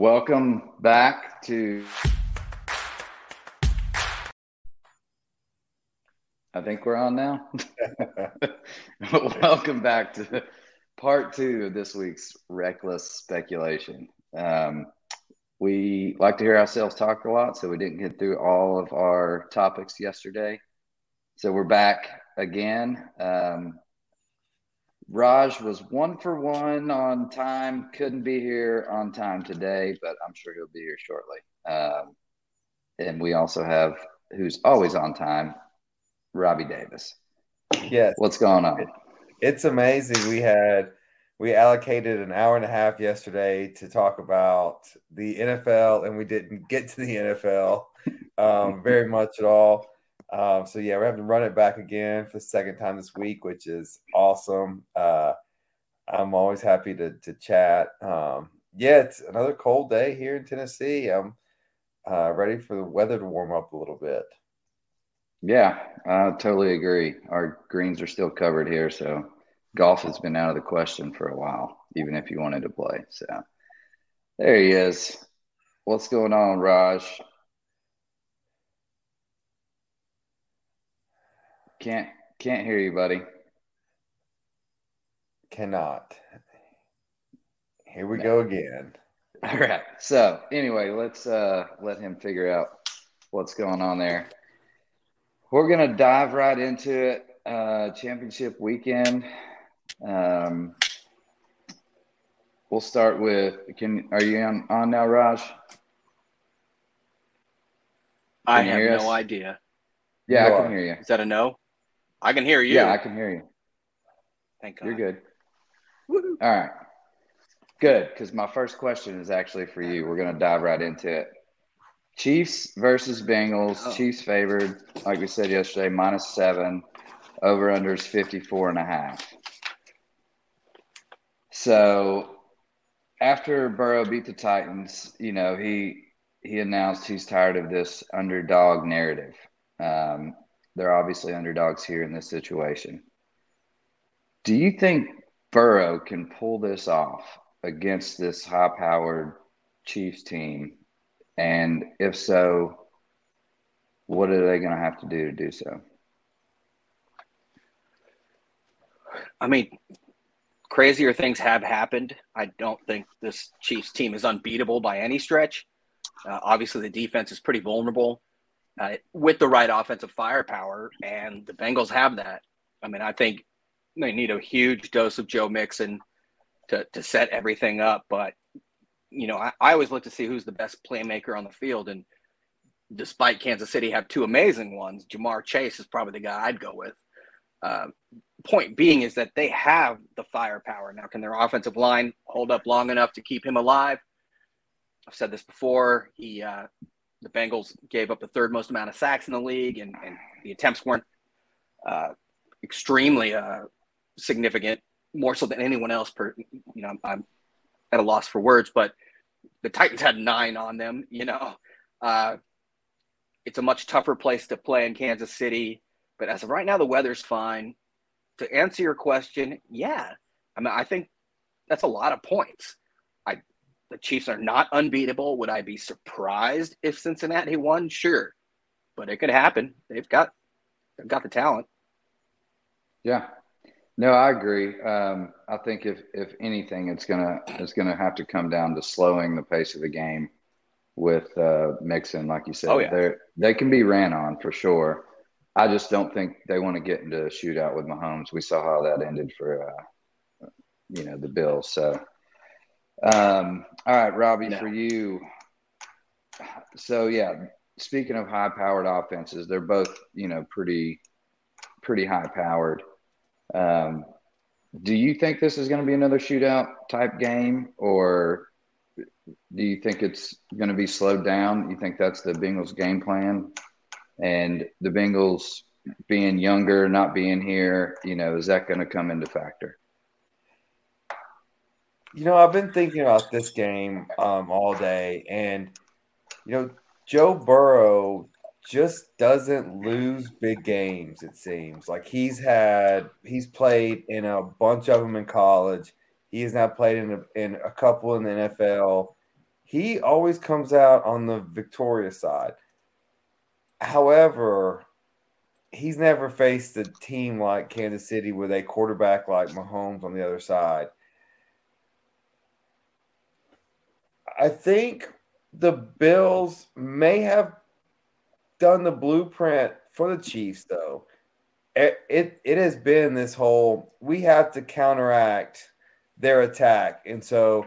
Welcome back to. I think we're on now. Welcome back to part two of this week's reckless speculation. Um, we like to hear ourselves talk a lot, so we didn't get through all of our topics yesterday. So we're back again. Um, Raj was one for one on time. Couldn't be here on time today, but I'm sure he'll be here shortly. Um, and we also have who's always on time, Robbie Davis. Yes. What's going on? It's amazing. We had we allocated an hour and a half yesterday to talk about the NFL, and we didn't get to the NFL um, very much at all. Um, so yeah, we're having to run it back again for the second time this week, which is awesome. Uh, I'm always happy to to chat. Um, yeah, it's another cold day here in Tennessee. I'm uh, ready for the weather to warm up a little bit. Yeah, I totally agree. Our greens are still covered here, so golf has been out of the question for a while, even if you wanted to play. So there he is. What's going on, Raj? Can't can't hear you, buddy. Cannot. Here we go again. All right. So anyway, let's uh let him figure out what's going on there. We're gonna dive right into it. Uh championship weekend. Um we'll start with can are you on, on now, Raj? I Can you have no idea. Yeah, You I are. can hear you. Is that a no? I can hear you. Yeah, I can hear you. Thank God. You're good. Woo-hoo. All right. Good, because my first question is actually for you. We're going to dive right into it. Chiefs versus Bengals. Oh. Chiefs favored, like we said yesterday, minus seven. Over under is 54 and a half. So after Burrow beat the Titans, you know, he he announced he's tired of this underdog narrative. Um, they're obviously underdogs here in this situation. Do you think Burrow can pull this off against this high powered Chiefs team? And if so, what are they going to have to do to do so? I mean, crazier things have happened. I don't think this Chiefs team is unbeatable by any stretch. Uh, obviously, the defense is pretty vulnerable uh, with the right offensive firepower, and the Bengals have that. I mean, I think they need a huge dose of Joe Mixon to, to set everything up. But, you know, I, I always look to see who's the best playmaker on the field. And despite Kansas City have two amazing ones, Ja'Marr Chase is probably the guy I'd go with. Uh, point being is that they have the firepower. Now, can their offensive line hold up long enough to keep him alive? I've said this before. He, uh, the Bengals gave up the third most amount of sacks in the league, and, and the attempts weren't uh, extremely uh, significant, more so than anyone else. Per, you know, I'm, I'm at a loss for words, but the Titans had nine on them. You know, uh, it's a much tougher place to play in Kansas City. But as of right now, the weather's fine. To answer your question, yeah, I mean, I think that's a lot of points. The Chiefs are not unbeatable. Would I be surprised if Cincinnati won? Sure, but it could happen. They've got, they've got the talent. Yeah. No, I agree. Um, I think if if anything, it's gonna it's gonna have to come down to slowing the pace of the game with uh, Mixon, like you said. Oh, yeah. They they can be ran on for sure. I just don't think they want to get into a shootout with Mahomes. We saw how that ended for uh, you know the Bills. So, um, all right, Robbie, No. for you. So yeah, speaking of high-powered offenses, they're both you know pretty pretty high-powered. Um, do you think this is going to be another shootout type game, or do you think it's going to be slowed down? You think that's the Bengals' game plan, and the Bengals being younger, not being here, you know, is that going to come into factor? You know, I've been thinking about this game um, all day, and you know, Joe Burrow just doesn't lose big games. It seems like he's had he's played in a bunch of them in college. He has now played in a, in a couple in the NFL. he always comes out on the victorious side. However, he's never faced a team like Kansas City with a quarterback like Mahomes on the other side. I think the Bills may have done the blueprint for the Chiefs, though. It, it, it has been this whole we have to counteract their attack. And so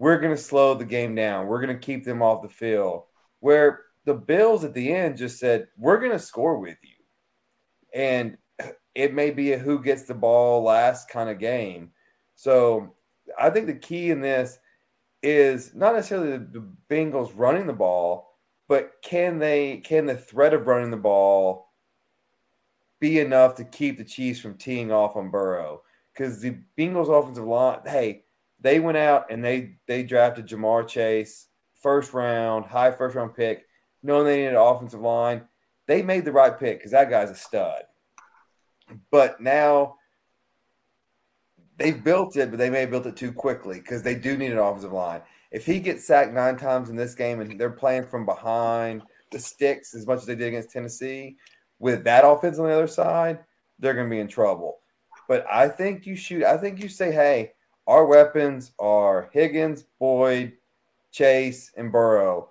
we're going to slow the game down. We're going to keep them off the field. Where the Bills at the end just said, we're going to score with you. And it may be a who gets the ball last kind of game. So I think the key in this is not necessarily the, the Bengals running the ball, but can they can the threat of running the ball be enough to keep the Chiefs from teeing off on Burrow? Because the Bengals offensive line, hey, they went out and they they drafted Ja'Marr Chase first round, high first round pick, knowing they needed an offensive line. They made the right pick because that guy's a stud. But now they've built it, but they may have built it too quickly because they do need an offensive line. If he gets sacked nine times in this game and they're playing from behind the sticks as much as they did against Tennessee, with that offense on the other side, they're going to be in trouble. But I think you shoot. I think you say, hey, our weapons are Higgins, Boyd, Chase, and Burrow.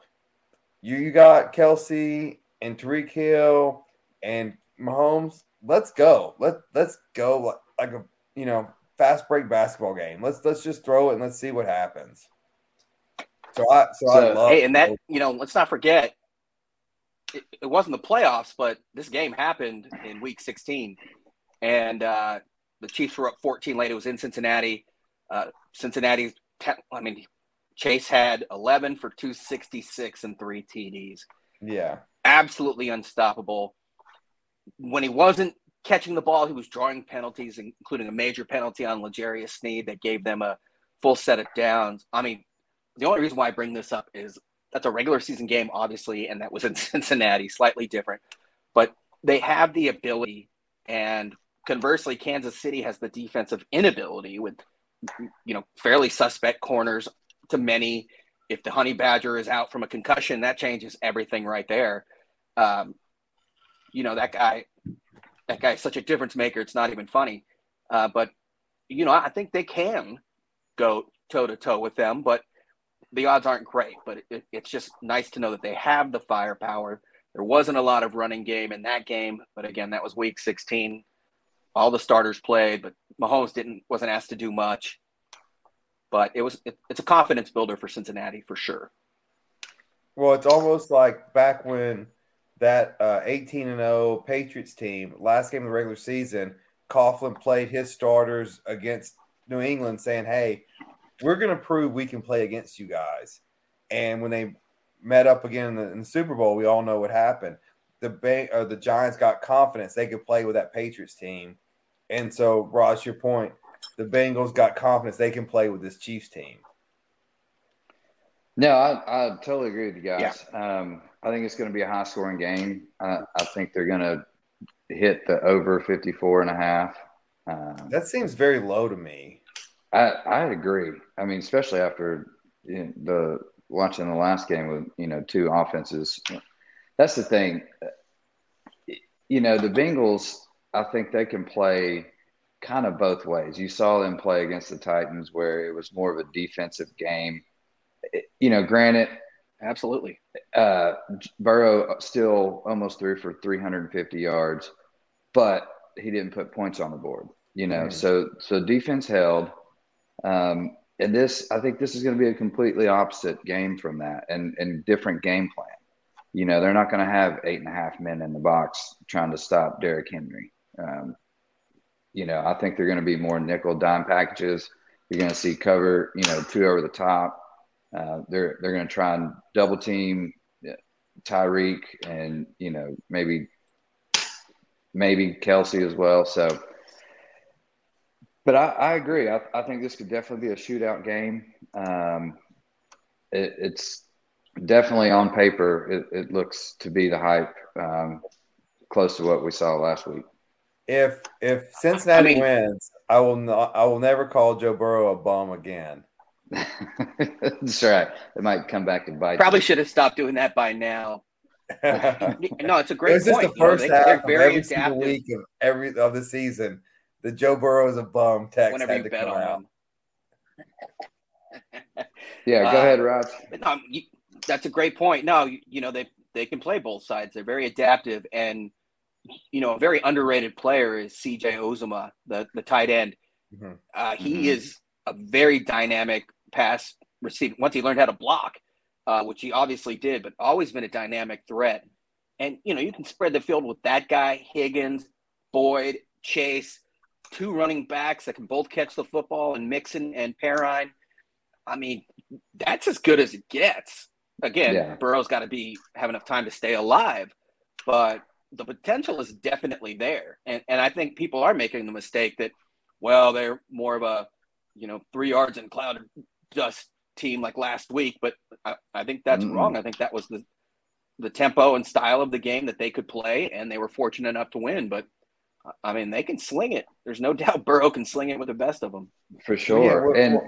You you got Kelce and Tyreek Hill and Mahomes. Let's go. Let let's go like, like a you know fast break basketball game. Let's let's just throw it and let's see what happens. So I so, so I love hey, and that you know let's not forget it, it, wasn't the playoffs, but this game happened in week 16, and uh, the Chiefs were up 14 late. It was in Cincinnati. Uh, Cincinnati, I mean, Chase had 11 for 266 and three TDs. Yeah, absolutely unstoppable. When he wasn't catching the ball, he was drawing penalties, including a major penalty on L'Jarius Sneed that gave them a full set of downs. I mean, the only reason why I bring this up is that's a regular season game, obviously, and that was in Cincinnati, slightly different. But they have the ability, and conversely, Kansas City has the defensive inability with, you know, fairly suspect corners to many. If the Honey Badger is out from a concussion, that changes everything right there. Um, you know, that guy, that guy's such a difference maker. It's not even funny. Uh, but, you know, I think they can go toe to toe with them, but the odds aren't great, but it, it's just nice to know that they have the firepower. There wasn't a lot of running game in that game, but again, that was week 16. All the starters played, but Mahomes didn't wasn't asked to do much. But it was it, it's a confidence builder for Cincinnati for sure. Well, it's almost like back when that uh, 18 and 0 Patriots team last game of the regular season, Coughlin played his starters against New England, saying, "Hey, we're going to prove we can play against you guys. And when they met up again in the, in the Super Bowl, we all know what happened. The or the Giants got confidence they could play with that Patriots team, and so Ross, your point, the Bengals got confidence they can play with this Chiefs team. No, I, I totally agree with you guys. Yeah. Um, I think it's going to be a high scoring game. I, I think they're going to hit the over 54 and a half. Um, that seems very low to me. I I agree. I mean, especially after you know, the watching the last game with you know two offenses. That's the thing. You know, the Bengals. I think they can play kind of both ways. You saw them play against the Titans, where it was more of a defensive game. You know, granted, absolutely. Uh, Burrow still almost threw for 350 yards, but he didn't put points on the board. You know, mm-hmm. so so defense held um, and this, I think this is going to be a completely opposite game from that and, and different game plan. You know, they're not going to have eight and a half men in the box trying to stop Derrick Henry. Um, you know, I think they're going to be more nickel dime packages. You're going to see cover, you know, two over the top. Uh, they're they're going to try and double team Tyreek and you know maybe maybe Kelce as well. So but I, I agree. I, I, think this could definitely be a shootout game. Um, it, it's definitely on paper. It, it, looks to be the hype, um, close to what we saw last week. If if Cincinnati I mean, wins, I will not. I will never call Joe Burrow a bum again. That's right. It might come back to bite. Probably should have stopped doing that by now. no, it's a great it was just point. the first you know, half they, of very every adaptive week of every of the season. The Joe Burrow is a bum text whenever had you to bet come on out. them. Yeah, go Uh, ahead, Raj. But no, you, that's a great point. No, you, you know they they can play both sides. They're very adaptive, and you know a very underrated player is C.J. Uzomah, the the tight end. Mhm. Uh, he Mhm. is a very dynamic pass receiver. Once he learned how to block, uh, which he obviously did, but always been a dynamic threat. And you know you can spread the field with that guy, Higgins, Boyd, Chase, two running backs that can both catch the football, and Mixon and Perine. I mean, that's as good as it gets. Again, Yeah. Burrow's got to be have enough time to stay alive, but the potential is definitely there. And and I think people are making the mistake that, well, they're more of a, you know, three yards in cloud dust team like last week. But I, I think that's Mm-mm. wrong. I think that was the the tempo and style of the game that they could play, and they were fortunate enough to win. But I mean, they can sling it. There's no doubt Burrow can sling it with the best of them. For Yeah, sure. with, and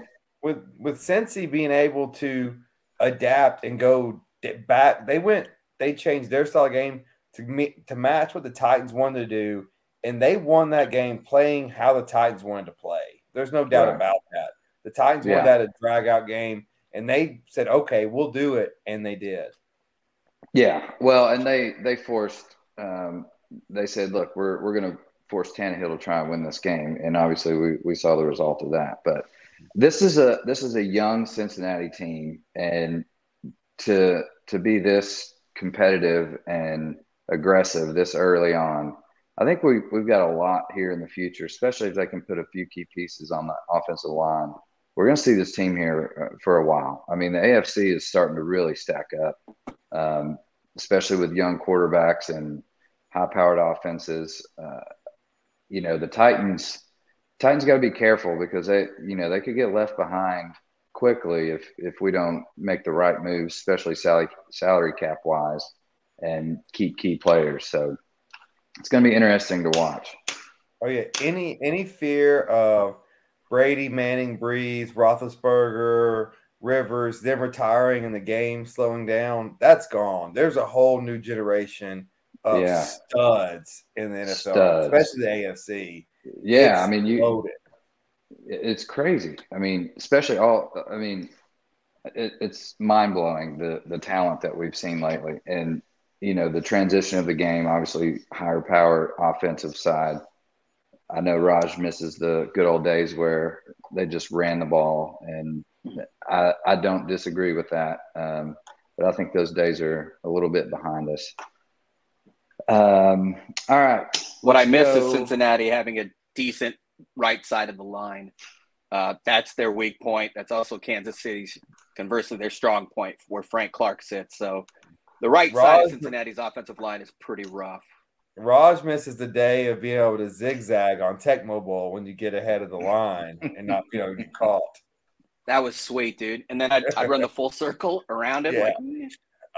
with with Cincy being able to adapt and go back, they went they changed their style of game to meet, to match what the Titans wanted to do, and they won that game playing how the Titans wanted to play. There's no doubt Right. about that. The Titans Yeah. wanted that a drag out game, and they said, "Okay, we'll do it," and they did. Yeah, well, and they they forced. Um, they said, "Look, we're we're going to force Tannehill to try and win this game," and obviously we, we saw the result of that. But this is a this is a young Cincinnati team, and to to be this competitive and aggressive this early on, I think we we've got a lot here in the future, especially if they can put a few key pieces on the offensive line. We're going to see this team here uh, for a while. I mean, the AFC is starting to really stack up. Um, especially with young quarterbacks and high-powered offenses. Uh, you know, the Titans Titans got to be careful because they, you know, they could get left behind quickly if if we don't make the right moves, especially salary salary cap wise, and keep key players. So it's going to be interesting to watch. Oh yeah, any any fear of Brady, Manning, Brees, Roethlisberger, Rivers, them retiring and the game slowing down, that's gone. There's a whole new generation of Yeah. studs in the NFL, Studs. especially the AFC. Yeah, It's I mean, you loaded. it's crazy. I mean, especially all. I mean, it, it's mind blowing the the talent that we've seen lately, and you know the transition of the game. Obviously, higher power offensive side. I know Raj misses the good old days where they just ran the ball, and I I don't disagree with that. Um, but I think those days are a little bit behind us. Um, all right. What I miss go- is Cincinnati having a decent right side of the line. Uh, that's their weak point. That's also Kansas City's, conversely, their strong point where Frank Clark sits. So the right side of Cincinnati's offensive line is pretty rough. Raj misses the day of being able to zigzag on Tecmo Bowl when you get ahead of the line and not, you know, get caught. That was sweet, dude. And then I'd, I'd run the full circle around it. Yeah. Like,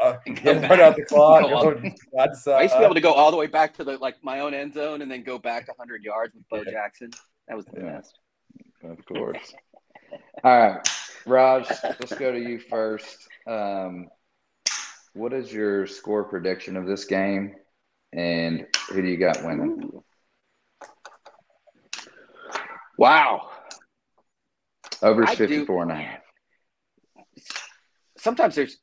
Uh, Go run back. out the clock. Go go on. side to side. I used to be able to go all the way back to the like my own end zone and then go back 100 yards with Bo Yeah. Jackson. That was the Yeah. best. Of course. All right, Raj, let's go to you first. Um, what is your score prediction of this game, and who do you got winning? Wow. Over I do- 54 and a half. sometimes there's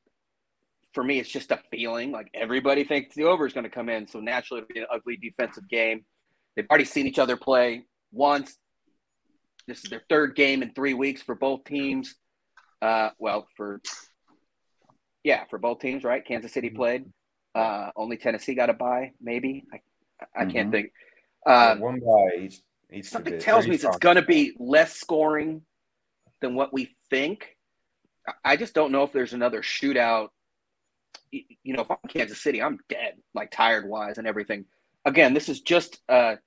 for me it's just a feeling like everybody thinks the over is going to come in so naturally it'll be an ugly defensive game. They've already seen each other play once. This is their third game in three weeks for both teams. Uh, well for yeah for both teams right? Kansas city played uh, only tennessee got a bye maybe i, I can't Mhm. think um, one by each. each something tells me it's going to be less scoring than what we think. I- I just don't know if there's another shootout. You know, if I'm Kansas City, I'm dead, like tired wise and everything. Again, this is just uh,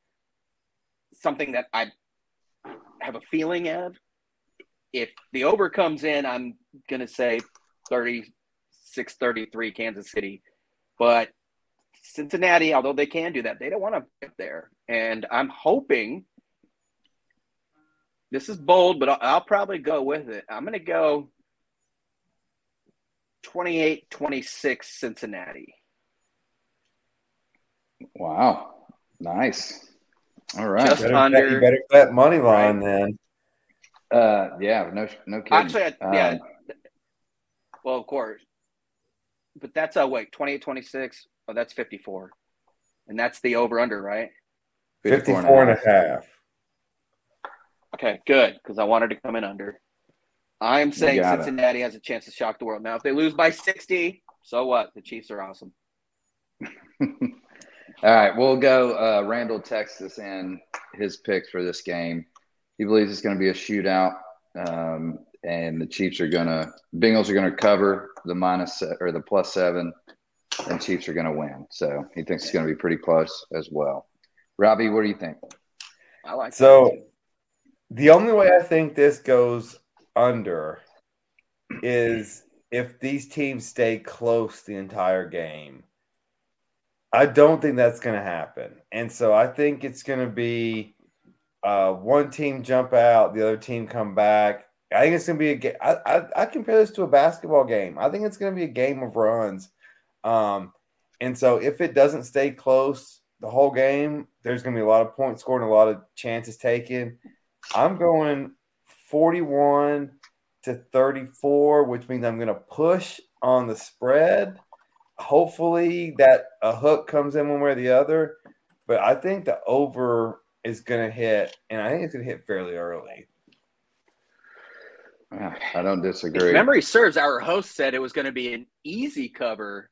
something that I have a feeling of. If the over comes in, I'm going to say 36 33 Kansas City. But Cincinnati, although they can do that, they don't want to get there. And I'm hoping this is bold, but I'll, I'll probably go with it. I'm going to go 28 26 Cincinnati. Wow. Nice. All right. Just Better under. you better bet money line then. Uh, yeah, no, no kidding. Actually, I- yeah. Um, Well, of course. But that's a wait, 28 26. Oh, that's 54. And that's the over under, right? 54 and a half. Okay, good. Because I wanted to come in under. I'm saying got it. Cincinnati has a chance to shock the world. Now, if they lose by 60, so what? The Chiefs are awesome. All right, we'll go. Uh, Randall texts us in his picks for this game. He believes it's going to be a shootout, um, and the Chiefs are going to Bengals are going to cover the minus or the plus seven, and Chiefs are going to win. So he thinks it's going to be pretty close as well. Robbie, what do you think? I like So- that. The only way I think this goes under is if these teams stay close the entire game. I don't think that's going to happen. And so I think it's going to be uh, one team jump out, the other team come back. I think it's going to be a game. I, I, compare this to a basketball game. I think it's going to be a game of runs. Um, and so if it doesn't stay close the whole game, there's going to be a lot of points scored and a lot of chances taken. I'm going 41 to 34, which means I'm going to push on the spread. Hopefully, that a hook comes in one way or the other. But I think the over is going to hit, and I think it's going to hit fairly early. I don't If disagree. memory serves, our host said it was going to be an easy cover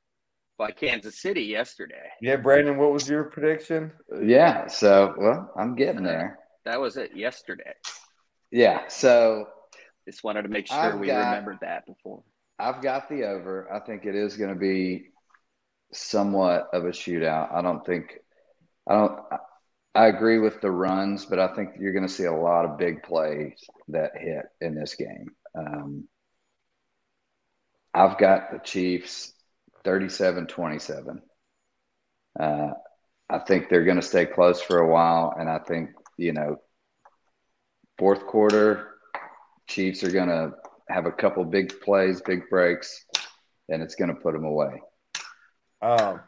by Kansas City yesterday. Yeah, Brandon, what was your prediction? Yeah. So, well, I'm getting there. That was it yesterday. Yeah. So Just wanted to make sure I've we got- remembered that before. I've got the over. I think it is going to be somewhat of a shootout. I don't think I don't I agree with the runs, but I think you're going to see a lot of big plays that hit in this game. Um, I've got the Chiefs 37-27. Uh, I think they're going to stay close for a while, and I think you know fourth quarter Chiefs are going to have a couple big plays, big breaks, and it's going to put them away. Um,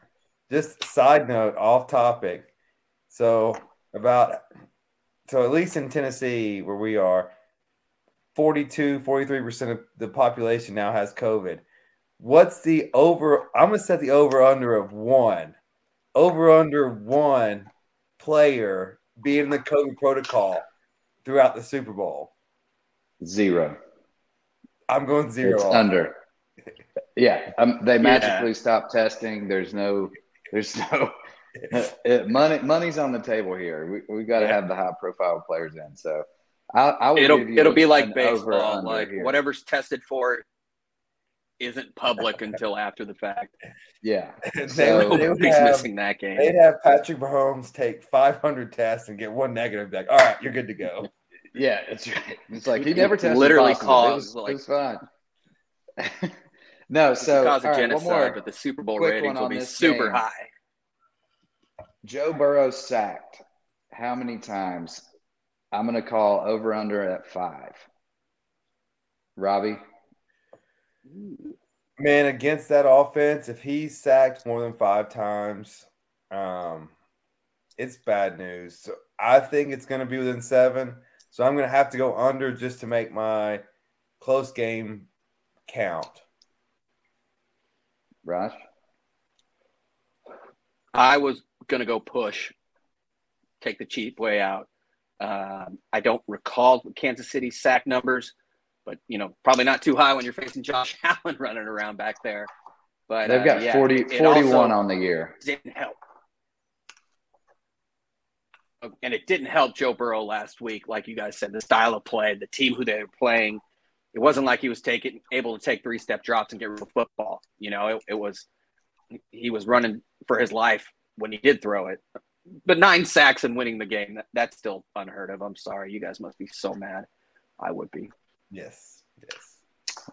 just side note, off topic. So about so at least in Tennessee where we are, 42, 43% of the population now has COVID. What's the over? I'm gonna set the over under of one. Over under one player being in the COVID protocol throughout the Super Bowl. Zero. I'm going zero. It's under. Yeah, um, they Yeah. magically stop testing. There's no, there's no money. Money's on the table here. We we got to Yeah. have the high profile players in. So I, I would It'll it'll be like baseball, like here. whatever's tested for isn't public until after the fact. Yeah, They So- they would Nobody's have- missing that game. They'd have Patrick Mahomes take 500 tests and get one negative. Be like, all right, you're good to go. yeah, it's right. It's like he never tested Literally positive. caused, like- it fine. no, so cause all of right, one genocide, more. but the Super Bowl ratings will be super game. high. Joe Burrow sacked how many times? I'm going to call over under at five. Robbie, Man, against that offense, if he's sacked more than five times, um, it's bad news. So I think it's going to be within seven. So I'm going to have to go under just to make my close game count. Raj, I was going to go push, take the cheap way out. Um, I don't recall Kansas City sack numbers, but you know probably not too high when you're facing Josh Allen running around back there. But they've uh, got yeah, 40, 41 on the year. Didn't help, and it didn't help Joe Burrow last week. Like you guys said, the style of play, the team who they were playing. It wasn't like he was taking able to take three step drops and get real football. You know, it, it was he was running for his life when he did throw it. But nine sacks and winning the game, that, that's still unheard of. I'm sorry. You guys must be so mad. I would be. Yes, yes.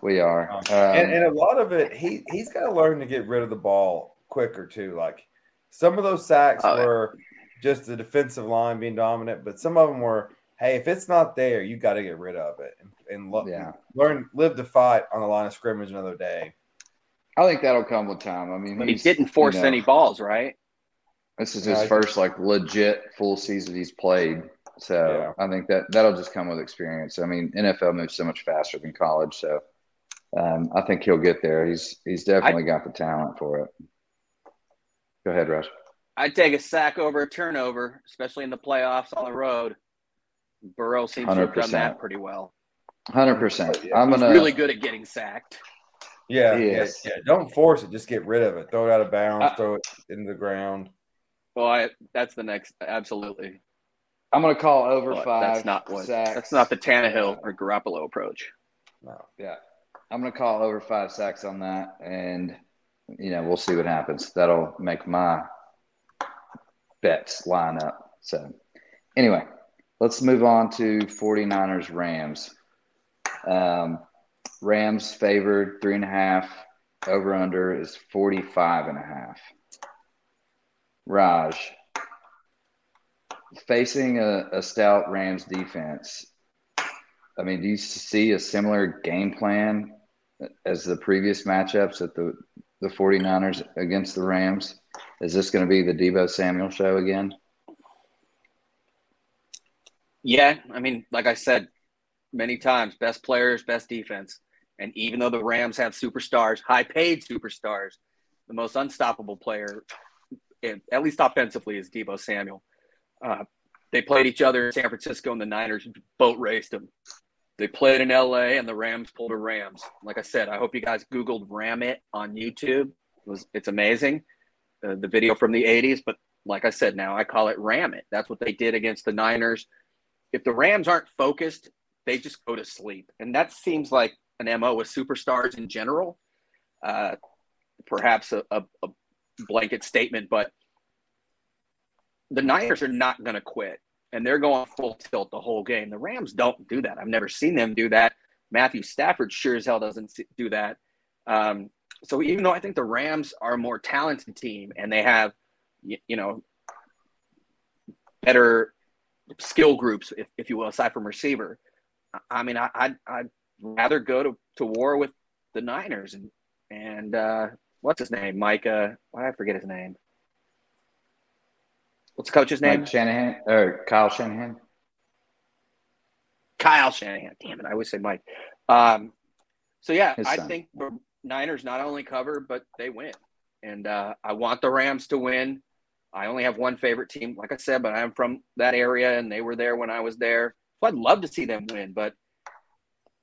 We are. Um, Um, and, and a lot of it, he he's got to learn to get rid of the ball quicker too. Like some of those sacks yeah. were just the defensive line being dominant, but some of them were hey, if it's not there, you got to get rid of it and, and lo- Yeah. learn, live to fight on the line of scrimmage another day. I think that'll come with time. I mean, But he didn't force you know, any balls, right? This is his I first like legit full season he's played. So I think that that'll just come with experience. I mean, NFL moves so much faster than college, so um, I think he'll get there. He's he's definitely got the talent for it. Go ahead, Rush. I'd take a sack over a turnover, especially in the playoffs on the road. Burrow seems to have done that pretty well. Hundred percent. I'm He's gonna really good at getting sacked. Yeah, He yeah, yeah. Don't force it. Just get rid of it. Throw it out of bounds. Uh, throw it into the ground. Well, I, that's the next. Absolutely. I'm gonna call over But five. that's not what. sacks. That's not the Tannehill or Garoppolo approach. No. Yeah, I'm gonna call over five sacks on that, and you know we'll see what happens. That'll make my bets line up. So, anyway, let's move on to 49ers Rams. Um, Rams favored three and a half. Over under is 45 and a half. Raj, facing a, a stout Rams defense, I mean, do you see a similar game plan as the previous matchups at the, the 49ers against the Rams? Is this going to be the Deebo Samuel show again? Yeah, I mean, like I said many times, best players, best defense. And even though the Rams have superstars, high paid superstars, the most unstoppable player, at least offensively, is Deebo Samuel. Uh, they played each other in San Francisco, and the Niners boat raced them. They played in LA, and the Rams pulled a Rams. Like I said, I hope you guys Googled Ram It on YouTube. It was it's amazing, uh, the video from the '80s. But like I said, now I call it Ram It. That's what they did against the Niners if the Rams aren't focused, they just go to sleep. And that seems like an MO with superstars in general. Uh, perhaps a, a, a blanket statement, but the Niners are not going to quit and they're going full tilt the whole game. The Rams don't do that. I've never seen them do that. Matthew Stafford sure as hell doesn't do that. Um, so even though I think the Rams are a more talented team and they have, you, you know, better skill groups, if, if you will, aside from receiver. I mean, I, I'd, I'd rather go to, to war with the Niners and and uh, what's his name, Micah? Why I forget his name? What's the coach's name? Mike Shanahan or Kyle Shanahan? Kyle Shanahan. Damn it, I always say Mike. Um, so yeah, I think the Niners not only cover but they win, and uh, I want the Rams to win. I only have one favorite team, like I said, but I'm from that area, and they were there when I was there. So I'd love to see them win, but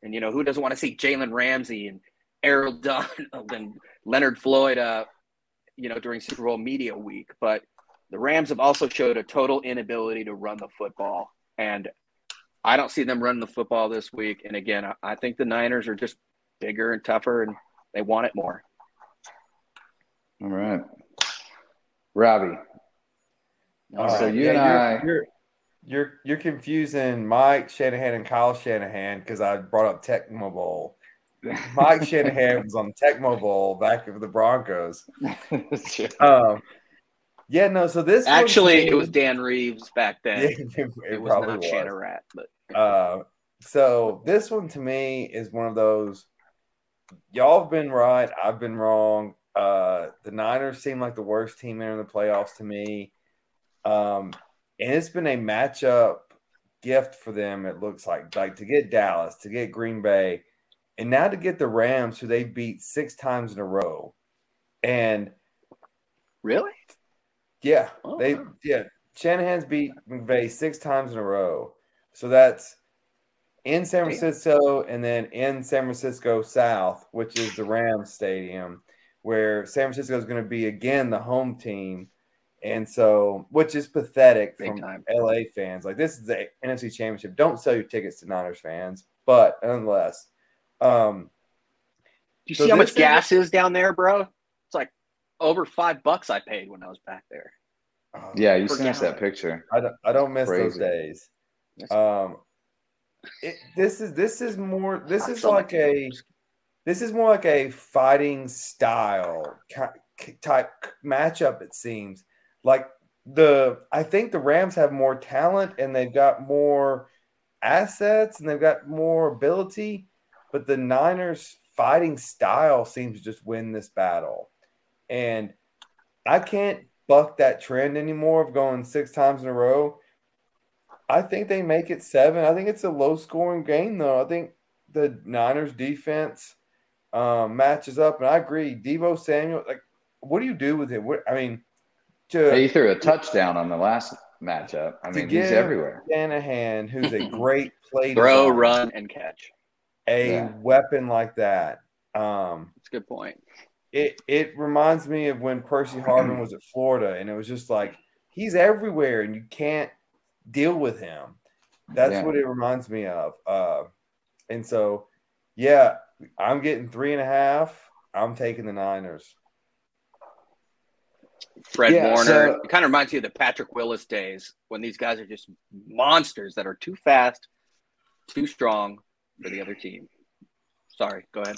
and you know who doesn't want to see Jalen Ramsey and Aaron Donald and Leonard Floyd, uh, you know, during Super Bowl media week. But the Rams have also showed a total inability to run the football, and I don't see them running the football this week. And again, I, I think the Niners are just bigger and tougher, and they want it more. All right. Robbie, All So right. you and you're, I- you're you're you're confusing Mike Shanahan and Kyle Shanahan because I brought up Tecmo Bowl. Mike Shanahan was on Tecmo Bowl back with the Broncos. Um, yeah, no. So this Actually, it was Dan Reeves back Yeah, then. it, it, was probably not was. But Uh, so this one to me is one of those. Y'all have been right. I've been wrong. Uh, the Niners seem like the worst team in the playoffs to me. Um, and it's been a matchup gift for them. It looks like like to get Dallas, to get Green Bay, and now to get the Rams, who they beat six times in a row. And really, yeah, Oh, they wow. yeah. Shanahan's beat McVay six times in a row. So that's in San Damn. Francisco and then in San Francisco South, which is the Rams Stadium, where San Francisco is going to be again the home team. And so, which is pathetic Big from time. LA fans. Like this is the NFC Championship. Don't sell your tickets to Niners fans, but nonetheless, um, do you So see how much gas is down there, bro? It's like over five bucks I paid when I was back there. oh, yeah, you Per sent us that picture. I don't, I don't miss those days. Um, it, this is this is more this is like a this is more like a fighting style type matchup. It seems like the I think the Rams have more talent and they've got more assets and they've got more ability, but the Niners fighting style seems to just win this battle. And I can't buck that trend anymore of going six times in a row. I think they make it seven. I think it's a low scoring game, though. I think the Niners defense um, matches up, and I agree. Deebo Samuel, like, what do you do with it? What I mean, to he threw a touchdown on the last matchup. I mean, he's everywhere. Shanahan, who's a great play throw, run, and catch, a yeah. weapon like that. Um, That's a good point. It it reminds me of when Percy Harvin was at Florida, and it was just like he's everywhere, and you can't deal with him. That's yeah. what it reminds me of. Uh, and so, yeah, I'm getting three and a half. I'm taking the Niners. Fred yeah, Warner. So, it kind of reminds you of the Patrick Willis days when these guys are just monsters that are too fast, too strong for the other team. Sorry, go ahead.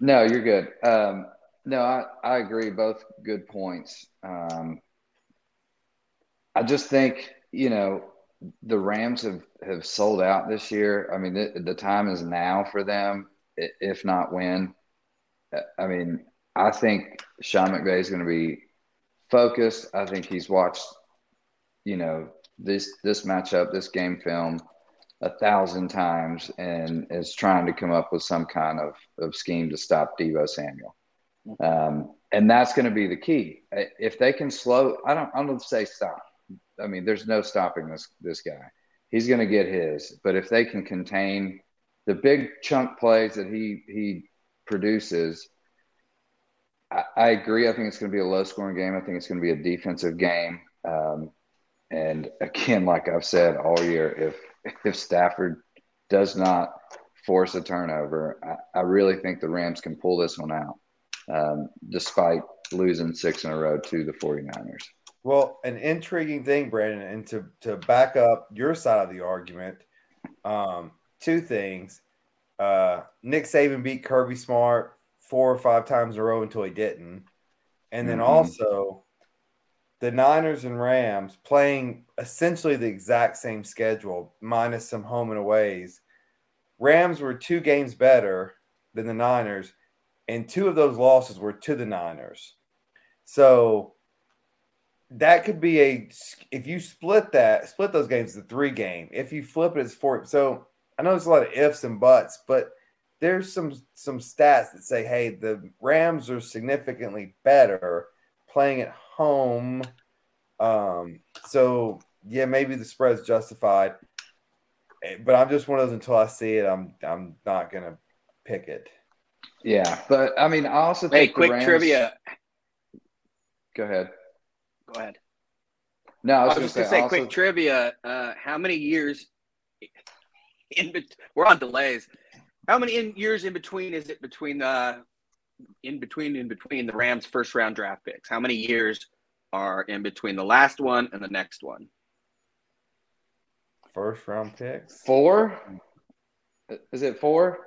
No, you're good. Um, no, I, I agree. Both good points. Um, I just think, you know, the Rams have, have sold out this year. I mean, the, the time is now for them, if not when. I mean, I think Sean McVay is going to be focused. I think he's watched, you know, this this matchup, this game film, a thousand times, and is trying to come up with some kind of, of scheme to stop Deebo Samuel. Um, and that's going to be the key. If they can slow, I don't, I don't say stop. I mean, there's no stopping this this guy. He's going to get his. But if they can contain the big chunk plays that he he produces, I, I agree. I think it's going to be a low scoring game. I think it's going to be a defensive game. Um, and again, like I've said all year, if if Stafford does not force a turnover, I, I really think the Rams can pull this one out, um, despite losing six in a row to the 49ers. Well, an intriguing thing, Brandon, and to, to back up your side of the argument, um, two things. Uh, Nick Saban beat Kirby Smart four or five times in a row until he didn't. And then mm-hmm. also the Niners and Rams playing essentially the exact same schedule, minus some home and aways. Rams were two games better than the Niners, and two of those losses were to the Niners. So that could be a if you split that split those games the three game. If you flip it, it's four. So I know there's a lot of ifs and buts, but there's some some stats that say, hey, the Rams are significantly better playing at home. Um, so yeah, maybe the spread's justified, eh, but I'm just one of those until I see it. I'm I'm not gonna pick it. Yeah, but I mean, I also hey, quick Rams... trivia. Go ahead. Go ahead. No, I was, I was just gonna say, also... quick trivia. Uh, how many years in? We're on delays. How many in, years in between is it between the in between in between the Rams' first round draft picks? How many years are in between the last one and the next one? First round picks. Four. Is it four?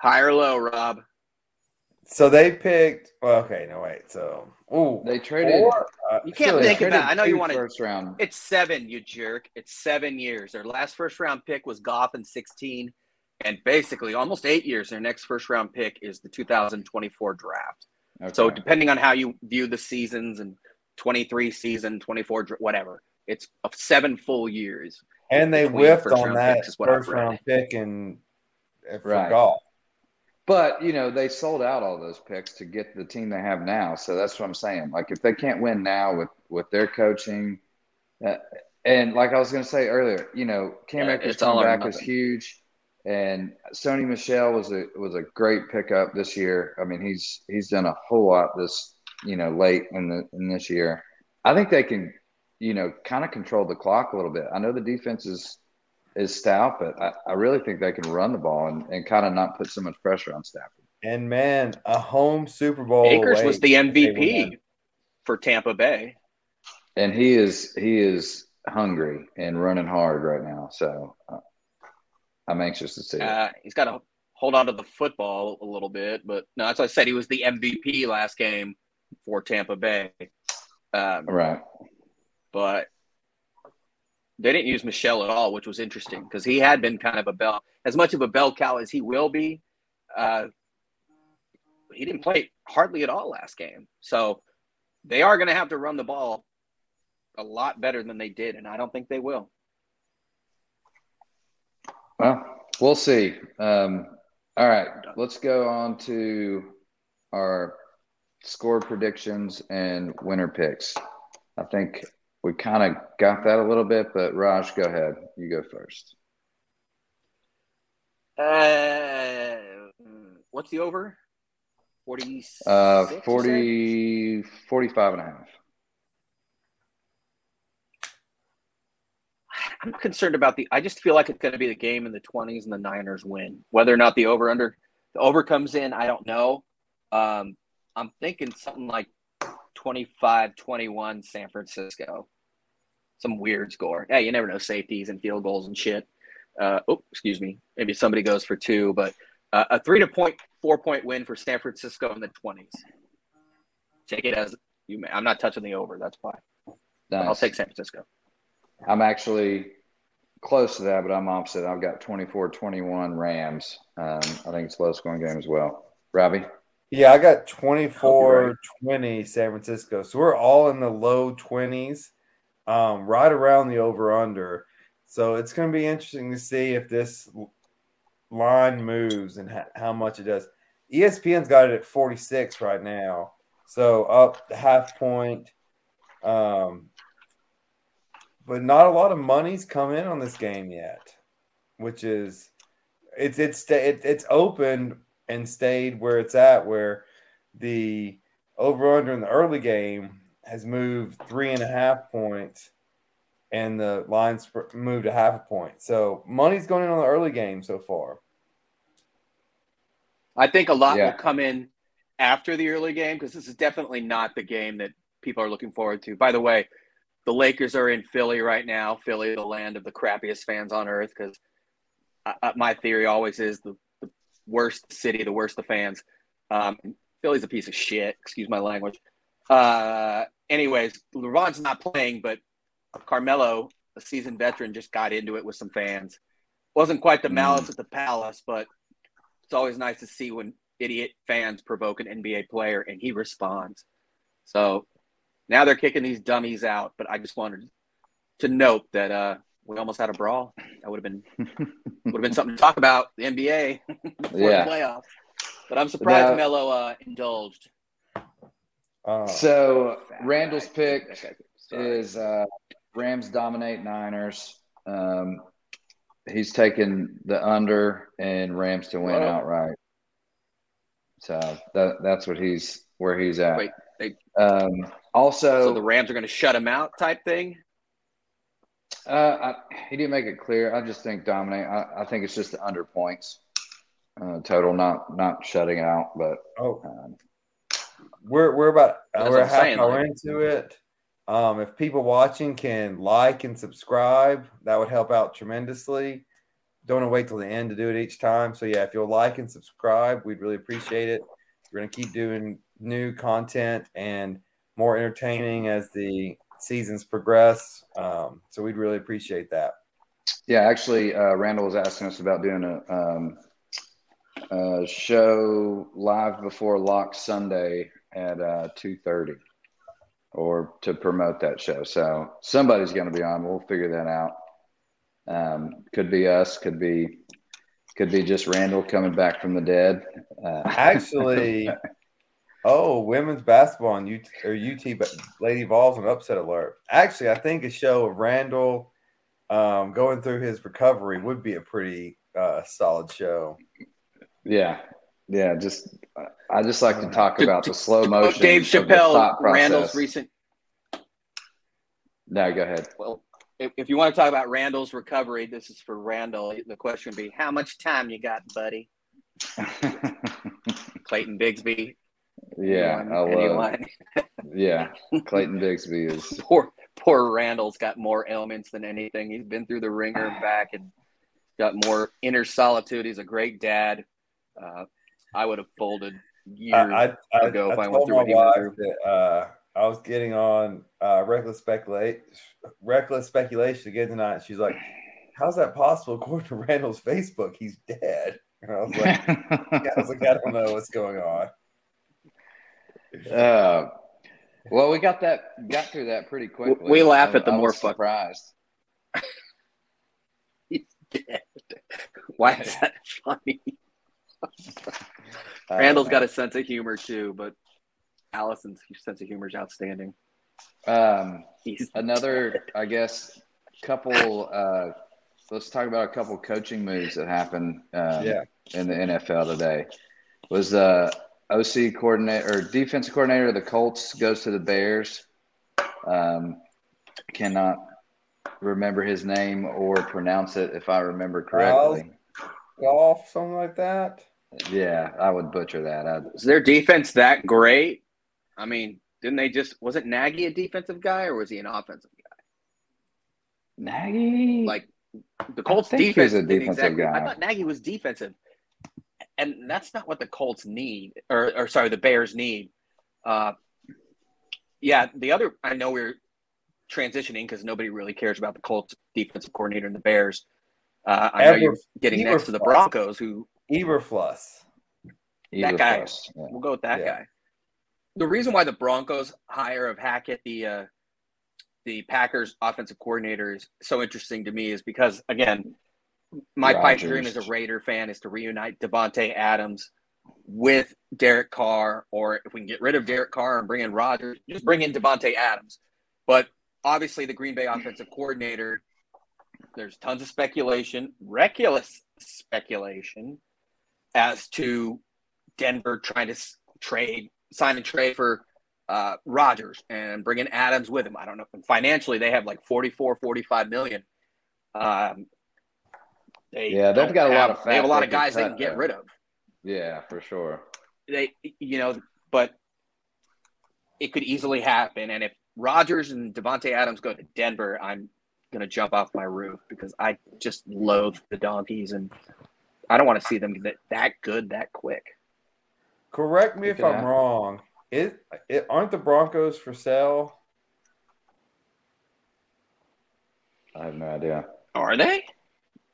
High or low, Rob? So they picked. Well, okay, no wait. So, ooh, they traded. Four, uh, you can't think of that. I know you want to first round. It's seven, you jerk. It's seven years. Their last first round pick was Goff in sixteen, and basically almost eight years. Their next first round pick is the 2024 draft. Okay. So depending on how you view the seasons and 23 season, 24 whatever, it's seven full years. And they whiffed on that first round pick and for right. Goff. But you know, they sold out all those picks to get the team they have now. So that's what I'm saying. Like if they can't win now with with their coaching, uh, and like I was going to say earlier, you know, Cam yeah, Akers coming back was huge, and Sony Michel was a was a great pickup this year. I mean, he's he's done a whole lot this you know late in the in this year. I think they can, you know, kind of control the clock a little bit. I know the defense is is stout, but I, I really think they can run the ball and, and kind of not put so much pressure on Stafford. And man, a home Super Bowl. Akers was the MVP for Tampa Bay. And he is he is hungry and running hard right now. So uh, I'm anxious to see. Uh, he's got to hold on to the football a little bit, but no, that's what I said. He was the MVP last game for Tampa Bay. Um, right. But they didn't use Michel at all, which was interesting because he had been kind of a bell, as much of a bell cow as he will be. Uh, he didn't play hardly at all last game, so they are going to have to run the ball a lot better than they did, and I don't think they will. Well, we'll see. Um, all right, let's go on to our score predictions and winner picks. I think we kind of got that a little bit, but Raj, go ahead. You go first. Uh, what's the over? 40, uh, 40, 45 and a half. I'm concerned about the. I just feel like it's going to be the game in the 20s and the Niners win. Whether or not the over under the over comes in, I don't know. Um, I'm thinking something like 25 21 San Francisco. Some weird score. Yeah, you never know safeties and field goals and shit. Uh, oh, excuse me. Maybe somebody goes for two, but uh, a three to point four point win for San Francisco in the 20s. Take it as you may. I'm not touching the over. That's fine. Nice. I'll take San Francisco. I'm actually close to that, but I'm opposite. I've got 24 21 Rams. Um, I think it's a low scoring game as well. Robbie? Yeah, I got 24 20 San Francisco. So we're all in the low 20s, um, right around the over under. So it's going to be interesting to see if this line moves and ha- how much it does. ESPN's got it at 46 right now. So up the half point. Um, but not a lot of money's come in on this game yet, which is it's it's it's open and stayed where it's at, where the over under in the early game has moved three and a half points, and the lines moved a half a point. So money's going in on the early game so far. I think a lot yeah. will come in after the early game because this is definitely not the game that people are looking forward to. By the way, the Lakers are in Philly right now. Philly, the land of the crappiest fans on earth, because my theory always is the, the, worst city, the worst the fans. Um, Philly's a piece of shit. Excuse my language. Uh, anyways, LeBron's not playing, but Carmelo, a seasoned veteran, just got into it with some fans. Wasn't quite the malice mm. at the palace, but it's always nice to see when idiot fans provoke an NBA player and he responds. So now they're kicking these dummies out, but I just wanted to note that uh, we almost had a brawl. That would have been would have been something to talk about the NBA before yeah. the playoffs. But I'm surprised now, Melo uh, indulged. Uh, so Randall's pick is uh, Rams dominate Niners. Um, he's taking the under and Rams to win outright. So that that's what he's where he's at. Wait, they, um, also, so the Rams are going to shut him out, type thing. Uh, I, he didn't make it clear. I just think dominate. I, I think it's just the under points uh, total, not not shutting out. But oh, um, we're we're about we're half saying, hour like, into it. Um, if people watching can like and subscribe, that would help out tremendously. Don't want to wait till the end to do it each time. So yeah, if you'll like and subscribe, we'd really appreciate it. We're gonna keep doing new content and more entertaining as the seasons progress. Um, so we'd really appreciate that. Yeah, actually, uh, Randall was asking us about doing a, um, a show live before Lock Sunday at uh, two thirty, or to promote that show. So somebody's going to be on. We'll figure that out. Um, could be us. Could be could be just Randall coming back from the dead. Uh, Actually, Oh, women's basketball on UT or UT but Lady Vols an upset alert. Actually, I think a show of Randall um, going through his recovery would be a pretty uh, solid show. Yeah, yeah. Just I just like to talk about the slow motion. Dave Chappelle, Randall's recent. No, go ahead. Well, if, if you want to talk about Randall's recovery, this is for Randall. The question would be, how much time you got, buddy? Clayton Bigsby yeah, anyone, I love. yeah, Clayton Bigsby is poor. Poor Randall's got more ailments than anything. He's been through the ringer and back, and got more inner solitude. He's a great dad. Uh, I would have folded years I, I, ago I, if I went through what he went through. That, uh, I was getting on uh, reckless speculate, reckless speculation again tonight. She's like, "How's that possible?" According to Randall's Facebook, he's dead. And I was like, I was like, I don't know what's going on. Uh, well, we got that, got through that pretty quickly. We laugh I- at the I more was fuck- surprised. Why is that funny? I Randall's don't got a sense of humor too, but Allison's sense of humor is outstanding. Um, He's another, I guess, couple. Uh, let's talk about a couple coaching moves that happened. Um, Yeah. in the NFL today was uh, OC coordinator or defense coordinator of the Colts goes to the Bears. Um, cannot remember his name or pronounce it if I remember correctly. Golf, something like that. Yeah, I would butcher that. I, is their defense that great? I mean, didn't they just wasn't Nagy a defensive guy or was he an offensive guy? Nagy, Like the Colts think defense was a defensive exactly. I thought Nagy was defensive, and that's not what the Colts need, or, or sorry, the Bears need. Uh, yeah, the other I know we're transitioning because nobody really cares about the Colts defensive coordinator and the Bears. Uh, I know you're getting next to the Broncos, who Eberflus. that guy. Yeah. We'll go with that Yeah. guy. The reason why the Broncos hire of Hackett, the uh, the Packers offensive coordinator, is so interesting to me is because again, my pipe dream as a Raider fan is to reunite Davante Adams with Derek Carr, or if we can get rid of Derek Carr and bring in Rodgers, just bring in Davante Adams. But obviously, the Green Bay offensive coordinator, there's tons of speculation, reckless speculation, as to Denver trying to trade, sign and trade for uh, Rodgers and bring in Adams with him. I don't know. Financially, they have like 44, 45 million. Um, they Yeah, they've don't got a lot have- of They have a lot of guys they can get rid of. yeah, for sure. They, you know, but it could easily happen. And if Rodgers and Davante Adams go to Denver, I'm going to jump off my roof because I just loathe the donkeys and I don't want to see them get that good that quick. Correct me It if I'm happen. wrong. It, it aren't the Broncos for sale? I have no idea. Are they?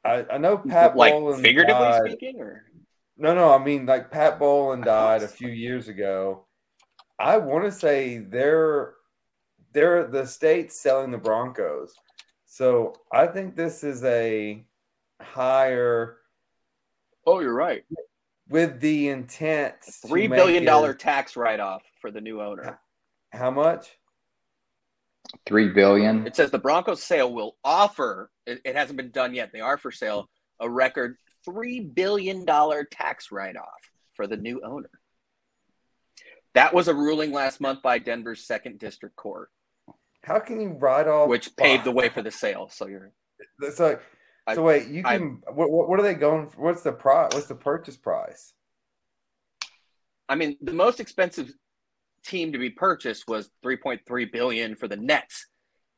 I, I know Pat like Bowlen figuratively died. speaking, or No, no, I mean like Pat oh, Bowlen died a few years ago. I want to say they're they're the state's selling the Broncos. So I think this is a higher oh, you're right. with the intent to Three billion dollar tax write off for the new owner. How much? Three billion. It says the Broncos sale will offer. It, it hasn't been done yet. They are for sale. A record three billion dollar tax write off for the new owner. That was a ruling last month by Denver's second district court, How can you write off which paved the way for the sale. So you're So, I- so wait, you can what, what what are they going for? What's the price? What's the purchase price? I mean, the most expensive team to be purchased was 3.3 billion for the Nets.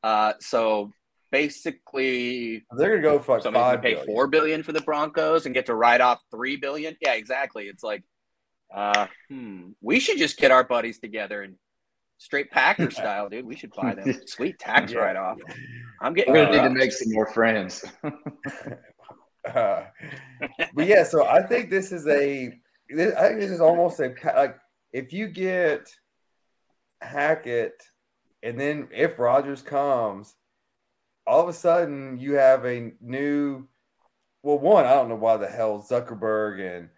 Uh, so basically, They're gonna go for like somebody's gonna five pay billion. four billion for the Broncos and get to write off three billion. Yeah, exactly. It's like, uh, hmm, we should just get our buddies together and straight Packer style, dude. We should buy them. Sweet tax Yeah. write off. I'm getting. We're gonna need to make some more friends. Uh, but yeah, so I think this is a. This, I think this is almost a like if you get Hackett, and then if Rodgers comes, all of a sudden you have a new. Well, one, I don't know why the hell Zuckerberg and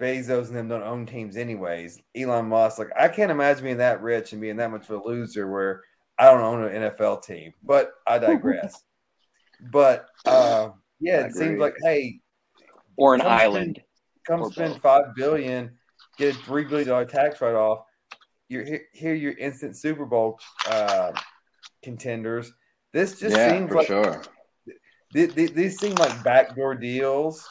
Bezos and them don't own teams anyways. Elon Musk, like I can't imagine being that rich and being that much of a loser where I don't own an NFL team. But I digress. but uh, yeah, I it seems like hey, or an Come spend- island. come Or spend both. five billion, get a three billion dollar tax write off. You're here, here, your instant Super Bowl uh, contenders. This just yeah, seems like sure. th- th- these seem like backdoor deals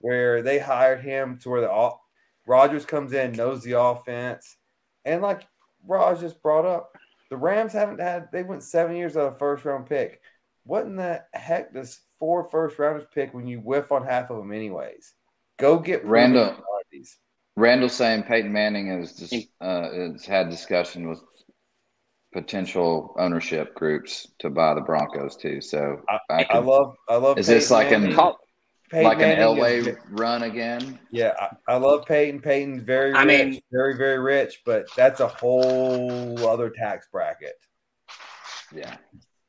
where they hired him to where the all, Rodgers comes in, knows the offense, and like Raj just brought up, the Rams haven't had they went seven years out of first round pick. What in the heck does four first rounders pick when you whiff on half of them anyways? Go get random. Commodities. Randall saying Peyton Manning has just uh, has had discussion with potential ownership groups to buy the Broncos too. So I, I, I love, I love. Is this like Manning. an Peyton like an Manning Elway is- run again? Yeah, I, I love Peyton. Peyton's very rich, I mean- very, very rich, but that's a whole other tax bracket. Yeah,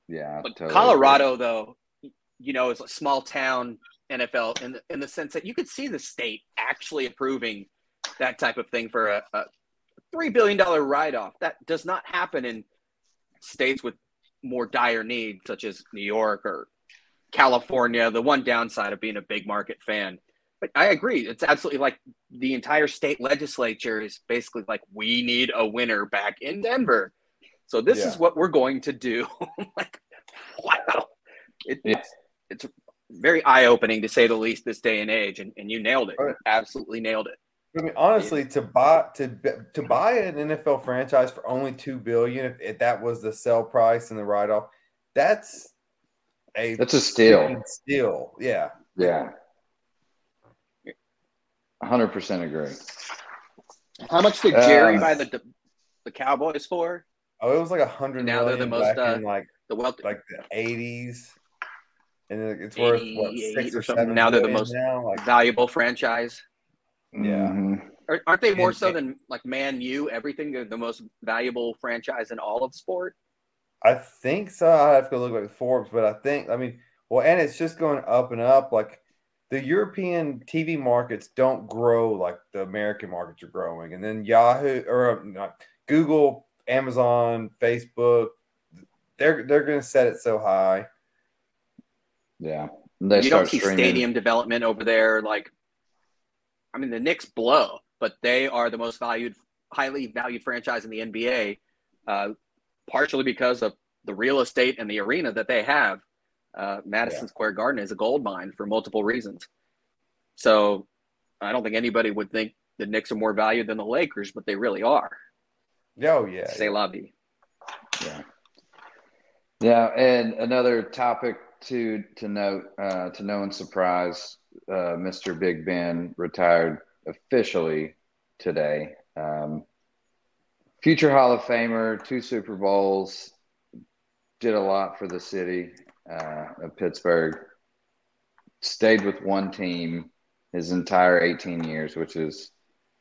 yeah. But totally Colorado, though, you know, is a small town NFL in the, in the sense that you could see the state actually approving that type of thing for a, a three billion dollar write off. That does not happen in states with more dire needs, such as New York or California. The one downside of being a big market fan. But I agree. It's absolutely like the entire state legislature is basically like, we need a winner back in Denver. So this is what we're going to do. like, wow. It, Yeah. It's it's very eye opening to say the least this day and age, and, and you nailed it. Right. Absolutely nailed it. I mean, honestly, to buy to to buy an NFL franchise for only two billion, if, if that was the sell price and the write off, that's a That's a steal. Steal, yeah. Yeah. 100% agree. How much did Jerry Um, buy the the Cowboys for? Oh, it was like a hundred Now they're the most, uh, like The wealth like the eighties, and it's worth what six or or something. Now they're the most now. Like valuable franchise. Yeah. Mhm. Or- Aren't they more And- so than like Man U? Everything they're the most valuable franchise in all of sport. I think so. I have to look at Forbes, but I think I mean, well, and it's just going up and up. Like the European TV markets don't grow like the American markets are growing, and then Yahoo or uh, not, Google, Amazon, Facebook, they're they're going to set it so high. Yeah. They you start don't see streaming. stadium development over there. Like, I mean, the Knicks blow, but they are the most valued, highly valued franchise in the NBA, uh, partially because of the real estate and the arena that they have. Uh, Madison Square Garden is a gold mine for multiple reasons. So, I don't think anybody would think the Knicks are more valued than the Lakers, but they really are. Oh yeah, Say la vie. Yeah. Yeah, and another topic to to note, uh, to no one's surprise, uh, Mr. Big Ben retired officially today. Um, future Hall of Famer, two Super Bowls, did a lot for the city uh, of Pittsburgh. Stayed with one team his entire 18 years, which is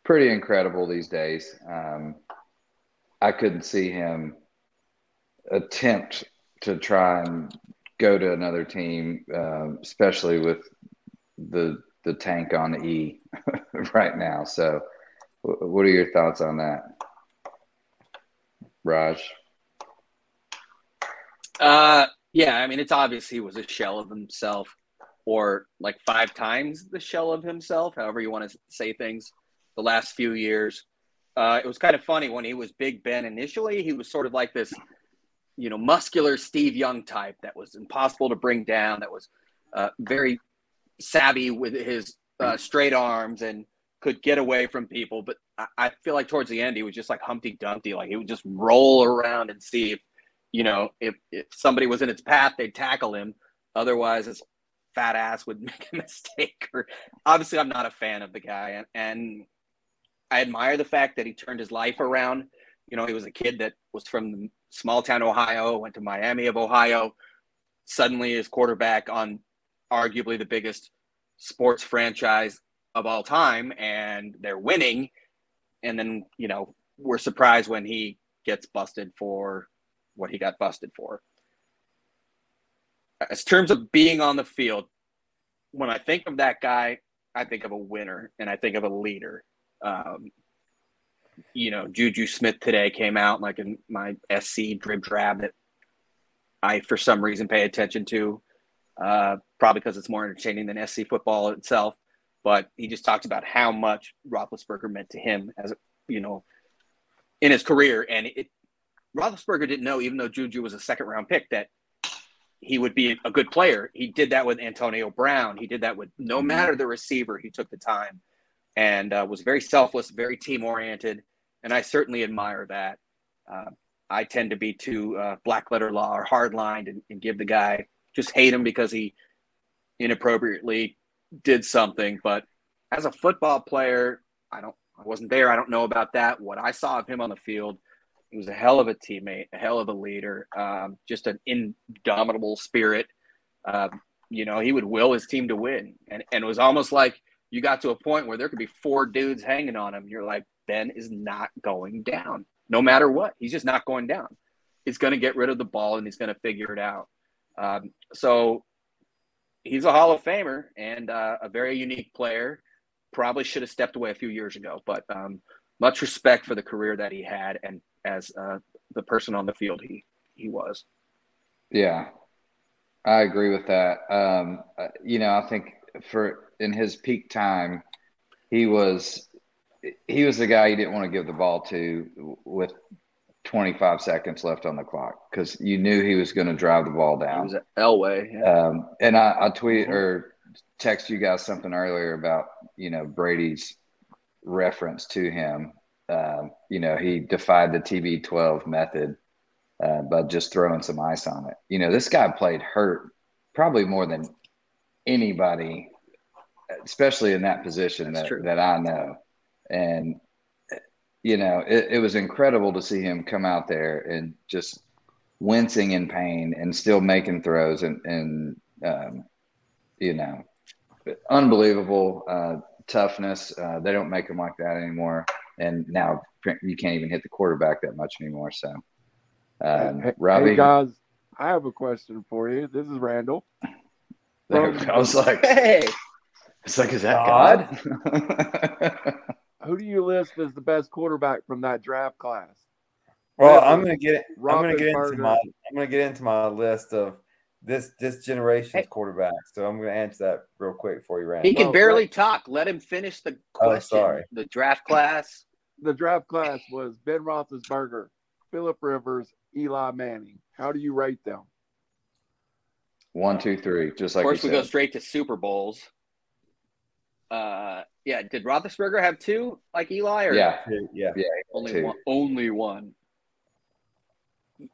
pretty incredible these days. Um, I couldn't see him attempt to try and go to another team, um, especially with the the tank on the E right now. So, wh- what are your thoughts on that, Raj? Uh, yeah, I mean, it's obvious he was a shell of himself, or like five times the shell of himself, however you want to say things, the last few years. Uh, it was kind of funny when he was Big Ben initially, he was sort of like this, you know, muscular Steve Young type that was impossible to bring down, that was uh, very savvy with his uh, straight arms and could get away from people. But I, I feel like towards the end, he was just like Humpty Dumpty. Like he would just roll around and see if you know, if, if somebody was in its path, they'd tackle him. Otherwise, his fat ass would make a mistake. Or obviously, I'm not a fan of the guy, and, and I admire the fact that he turned his life around. You know, he was a kid that was from small town Ohio, went to Miami of Ohio. Suddenly, is quarterback on arguably the biggest sports franchise of all time, and they're winning. And then, you know, we're surprised when he gets busted for what he got busted for. As terms of being on the field, when I think of that guy, I think of a winner and I think of a leader. Um, you know, Juju Smith today came out like in my SC drib drab that I, for some reason, pay attention to, uh, probably because it's more entertaining than SC football itself. But he just talked about how much Roethlisberger meant to him as, you know, in his career. And it, Roethlisberger didn't know, even though Juju was a second round pick, that he would be a good player. He did that with Antonio Brown. He did that with no matter the receiver, he took the time and uh, was very selfless, very team oriented. And I certainly admire that. Uh, I tend to be too uh, black letter law or hard lined and, and give the guy just hate him because he inappropriately did something. But as a football player, I don't, I wasn't there. I don't know about that. What I saw of him on the field, He was a hell of a teammate, a hell of a leader, um, just an indomitable spirit. Um, you know, he would will his team to win. And, and it was almost like you got to a point where there could be four dudes hanging on him. You're like, Ben is not going down, no matter what. He's just not going down. He's going to get rid of the ball and he's going to figure it out. Um, so he's a Hall of Famer and uh, a very unique player. Probably should have stepped away a few years ago, but um, much respect for the career that he had and as uh, the person on the field he he was. Yeah, I agree with that. Um, uh, you know, I think for in his peak time, he was he was the guy you didn't want to give the ball to with 25 seconds left on the clock because you knew he was going to drive the ball down. He was Elway. Yeah. Um, and I, I tweet or text you guys something earlier about you know Brady's reference to him. Um, you know, he defied the TB12 method uh, by just throwing some ice on it. You know, this guy played hurt probably more than anybody, especially in that position that, that I know. And, you know, it, it was incredible to see him come out there and just wincing in pain and still making throws and, and um, you know, unbelievable uh, toughness. Uh, they don't make them like that anymore. And now you can't even hit the quarterback that much anymore. So, um, hey, Robbie, hey guys, I have a question for you. This is Randall. I was like, hey, it's like, is that God? God? Who do you list as the best quarterback from that draft class? Well, I'm gonna get I'm gonna get into my I'm gonna get into my list of this this generation's hey. quarterback. So I'm gonna answer that real quick for you, Randall. He can oh, barely talk. Let him finish the oh, question. Oh, sorry. The draft class. The draft class was Ben Roethlisberger, Philip Rivers, Eli Manning. How do you rate them? One, two, three. Just like of course, we go straight to Super Bowls. Uh, yeah. Did Roethlisberger have two, like Eli? Or yeah, yeah, yeah. Only two. one. Only one.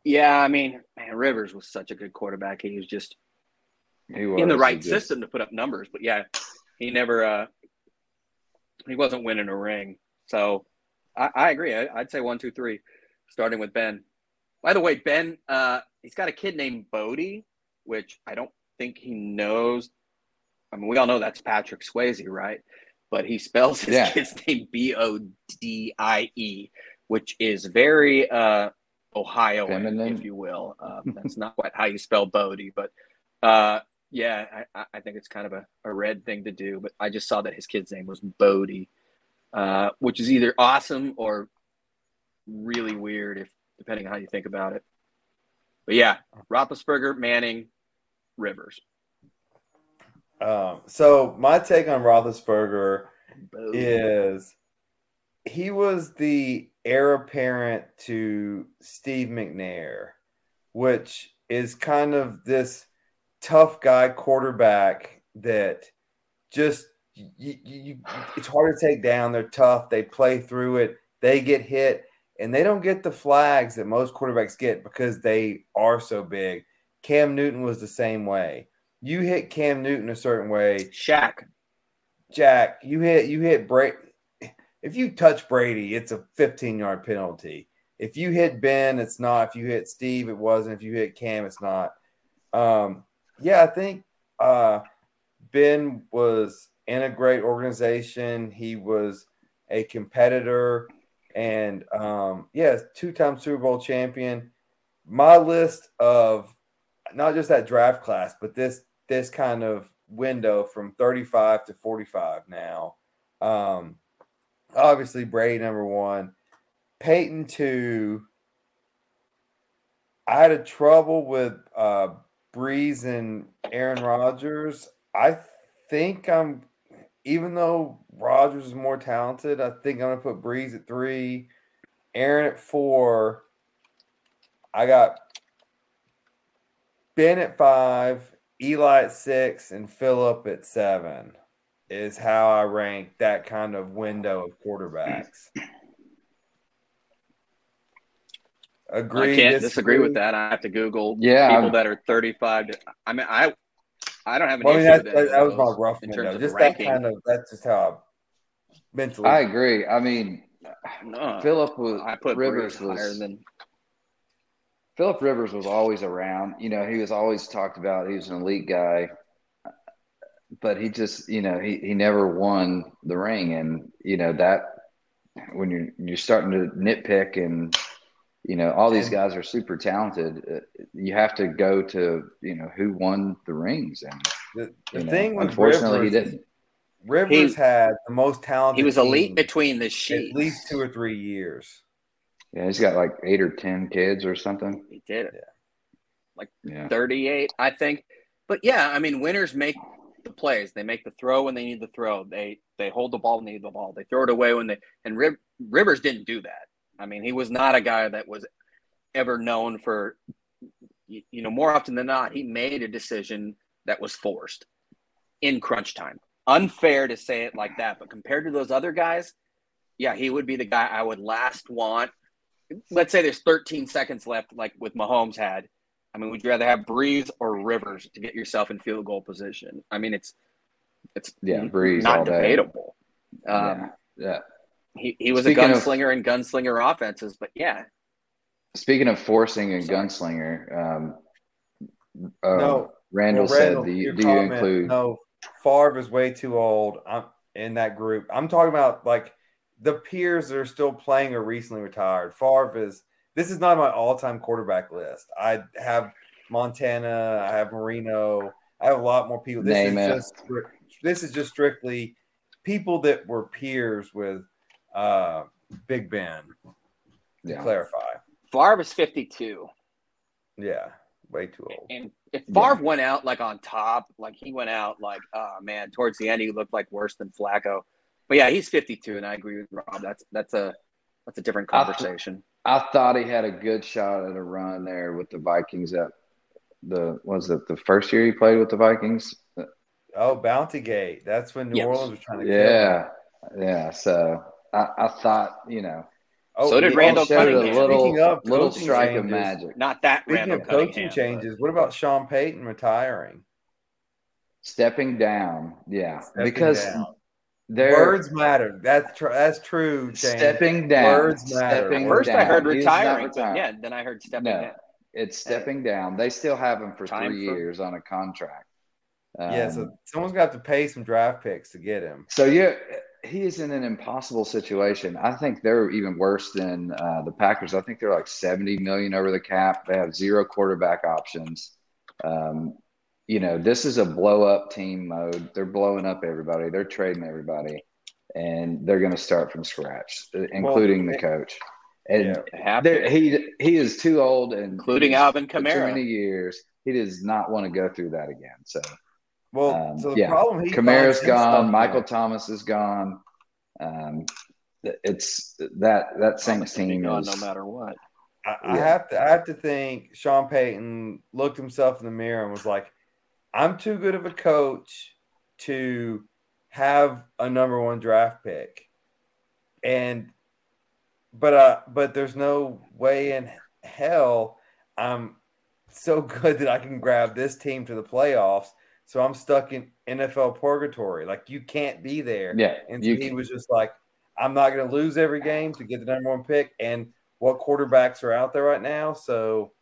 Yeah, I mean, man, Rivers was such a good quarterback. He was just he was, in the right system to put up numbers, but yeah, he never. uh He wasn't winning a ring. So I, I agree. I, would say one, two, three, starting with Ben. By the way, Ben, uh, he's got a kid named Bodie, which I don't think he knows. I mean, we all know that's Patrick Swayze, right? But he spells his yeah. kid's name B O D I E, which is very uh, Ohio, if you will. Um, that's not quite how you spell Bodie, but uh, yeah, I, I, think it's kind of a, a red thing to do. But I just saw that his kid's name was Bodie, uh, which is either awesome or really weird, if depending on how you think about it. But yeah, Roethlisberger, Manning, Rivers. Um, so my take on Roethlisberger Bodie. is he was the heir apparent to Steve McNair, which is kind of this tough guy quarterback that just you, you, it's hard to take down. They're tough. They play through it. They get hit, and they don't get the flags that most quarterbacks get because they are so big. Cam Newton was the same way. You hit Cam Newton a certain way. Shaq. Jack, you hit you hit break if you touch Brady, it's a 15 yard penalty. If you hit Ben, it's not. If you hit Steve, it wasn't. If you hit Cam, it's not. Um, yeah, I think uh, Ben was in a great organization. He was a competitor, and um, yes, two time Super Bowl champion. My list of not just that draft class, but this this kind of window from 35 to 45 now. Um, obviously Brady number one, Peyton two. I had a trouble with uh, Brees and Aaron Rodgers. I think I'm, even though Rodgers is more talented, I think I'm gonna put Brees at three, Aaron at four. I got Ben at five, Eli at six, and Philip at seven is how I rank that kind of window of quarterbacks. Agree. I can't disagree, disagree with that. I have to Google yeah, people I'm, that are 35. To, I mean, I I don't have an well, issue I mean, that, that, that was my rough window. Just that kind of that's just how I mentally. I agree. I mean, No, Philip was I put Rivers Brees higher than Philip Rivers was always around. You know, he was always talked about. He was an elite guy, but he just, you know, he, he never won the ring. And you know that when you're you're starting to nitpick and you know all these guys are super talented, uh, you have to go to you know who won the rings. And The, the you know, thing with unfortunately, Rivers, he didn't. Rivers He- had the most talented. he was elite team between the sheets. at least two or three years. Yeah, he's got like eight or ten kids or something. He did it. Yeah, 38, I think. But yeah, I mean, winners make the plays. They make the throw when they need the throw. They they hold the ball when they need the ball. They throw it away when they and Riv, Rivers didn't do that. I mean, he was not a guy that was ever known for you you know, more often than not, he made a decision that was forced in crunch time. Unfair to say it like that, but compared to those other guys, yeah, he would be the guy I would last want. Let's say there's 13 seconds left, like with Mahomes had. I mean, would you rather have Brees or Rivers to get yourself in field goal position? I mean, it's it's Yeah, Brees not all day. debatable. Um, yeah, yeah. He he was Speaking a of- gunslinger in gunslinger offenses, but yeah, Speaking of forcing and Sorry. gunslinger, um, uh, No, Randall Well, said, "Do you, your do you include?" No, Favre is way too old. I'm in that group. I'm talking about like the peers that are still playing are recently retired. Favre is. This is not my all-time quarterback list. I have Montana. I have Marino. I have a lot more people. This Name is it. just this is just strictly people that were peers with uh, Big Ben. To Yeah. clarify, Favre is 52, yeah, way too old. and if Yeah. Favre went out like on top, like he went out like, oh man, towards the end he looked like worse than Flacco. But yeah, he's 52, and I agree with Rob. That's that's a that's a different I- conversation. I thought he had a good shot at a run there with the Vikings. At the was it the first year he played with the Vikings? Oh, Bounty Gate. That's when New Yes. Orleans was trying to kill him. Yeah, yeah. So I, I thought you know Oh, So did he Randall showed a little Speaking of little coaching strike of magic. Not that Speaking Randall of coaching Cunningham, but- changes, what about Sean Payton retiring? Stepping down, yeah, Stepping because down. They're Words matter. That's tr- that's true. Shane. stepping down. Words matter. stepping First, I heard He is not retiring, retiring. yeah, then I heard stepping No. down. It's stepping down. They still have him for Time three for- years on a contract. yeah, Um, so someone's got to pay some draft picks to get him. So yeah, he is in an impossible situation. I think they're even worse than uh, the Packers. I think they're like seventy million over the cap. They have zero quarterback options. Um, you know, this is a blow up team mode. They're blowing up everybody. They're trading everybody, and they're going to start from scratch, including the coach. And Yeah. They have there- to. he he is too old, and Including Alvin for Too many years. He does not want to go through that again. So Well, Um, so the yeah. problem he Kamara's finds gone. Michael in- Thomas is gone. Um, it's that that Saints Thomas will team gone is no matter what. I, I have to I have to think Sean Payton looked himself in the mirror and was like, I'm too good of a coach to have a number one draft pick. And but uh but there's no way in hell I'm so good that I can grab this team to the playoffs. So I'm stuck in NFL purgatory. Like you can't be there. yeah. And so he was just like, I'm not going to lose every game to get the number one pick. And what quarterbacks are out there right now? So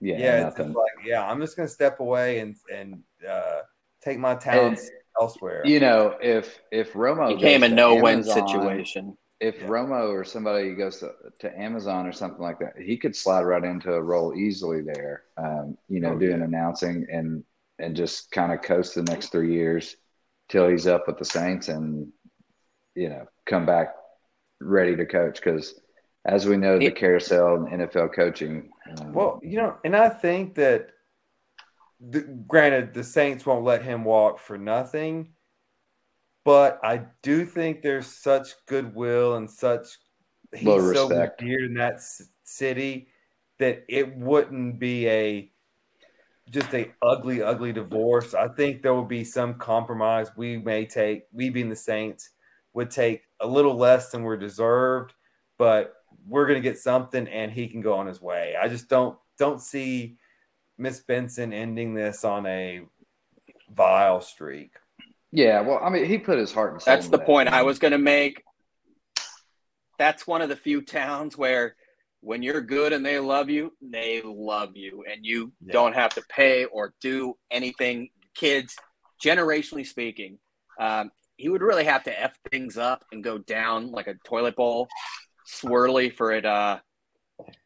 yeah, yeah, it's nothing. just like, yeah, I'm just going to step away and and uh, take my talents elsewhere. You know, if if Romo He came goes in to no win situation. If Yeah. Romo or somebody goes to, to Amazon or something like that, he could slide right into a role easily there. Um, you know, Oh, doing yeah. announcing and and just kind of coast the next three years till he's up with the Saints and you know come back ready to coach because as we know the carousel in NFL coaching. Um, Well, you know, and I think that, the, granted, the Saints won't let him walk for nothing, but I do think there's such goodwill and such he's so revered in that city that it wouldn't be a just a ugly, ugly divorce. I think there will be some compromise. We may take, we being the Saints, would take a little less than we're deserved, but we're going to get something and he can go on his way. I just don't don't see Miss Benson ending this on a vile streak. yeah, well, I mean, he put his heart and soul. That's the that point I was going to make. that's one of the few towns where when you're good and they love you, they love you, and you Yeah. don't have to pay or do anything. Kids, generationally speaking, um, he would really have to f things up and go down like a toilet bowl, swirly for it. Uh,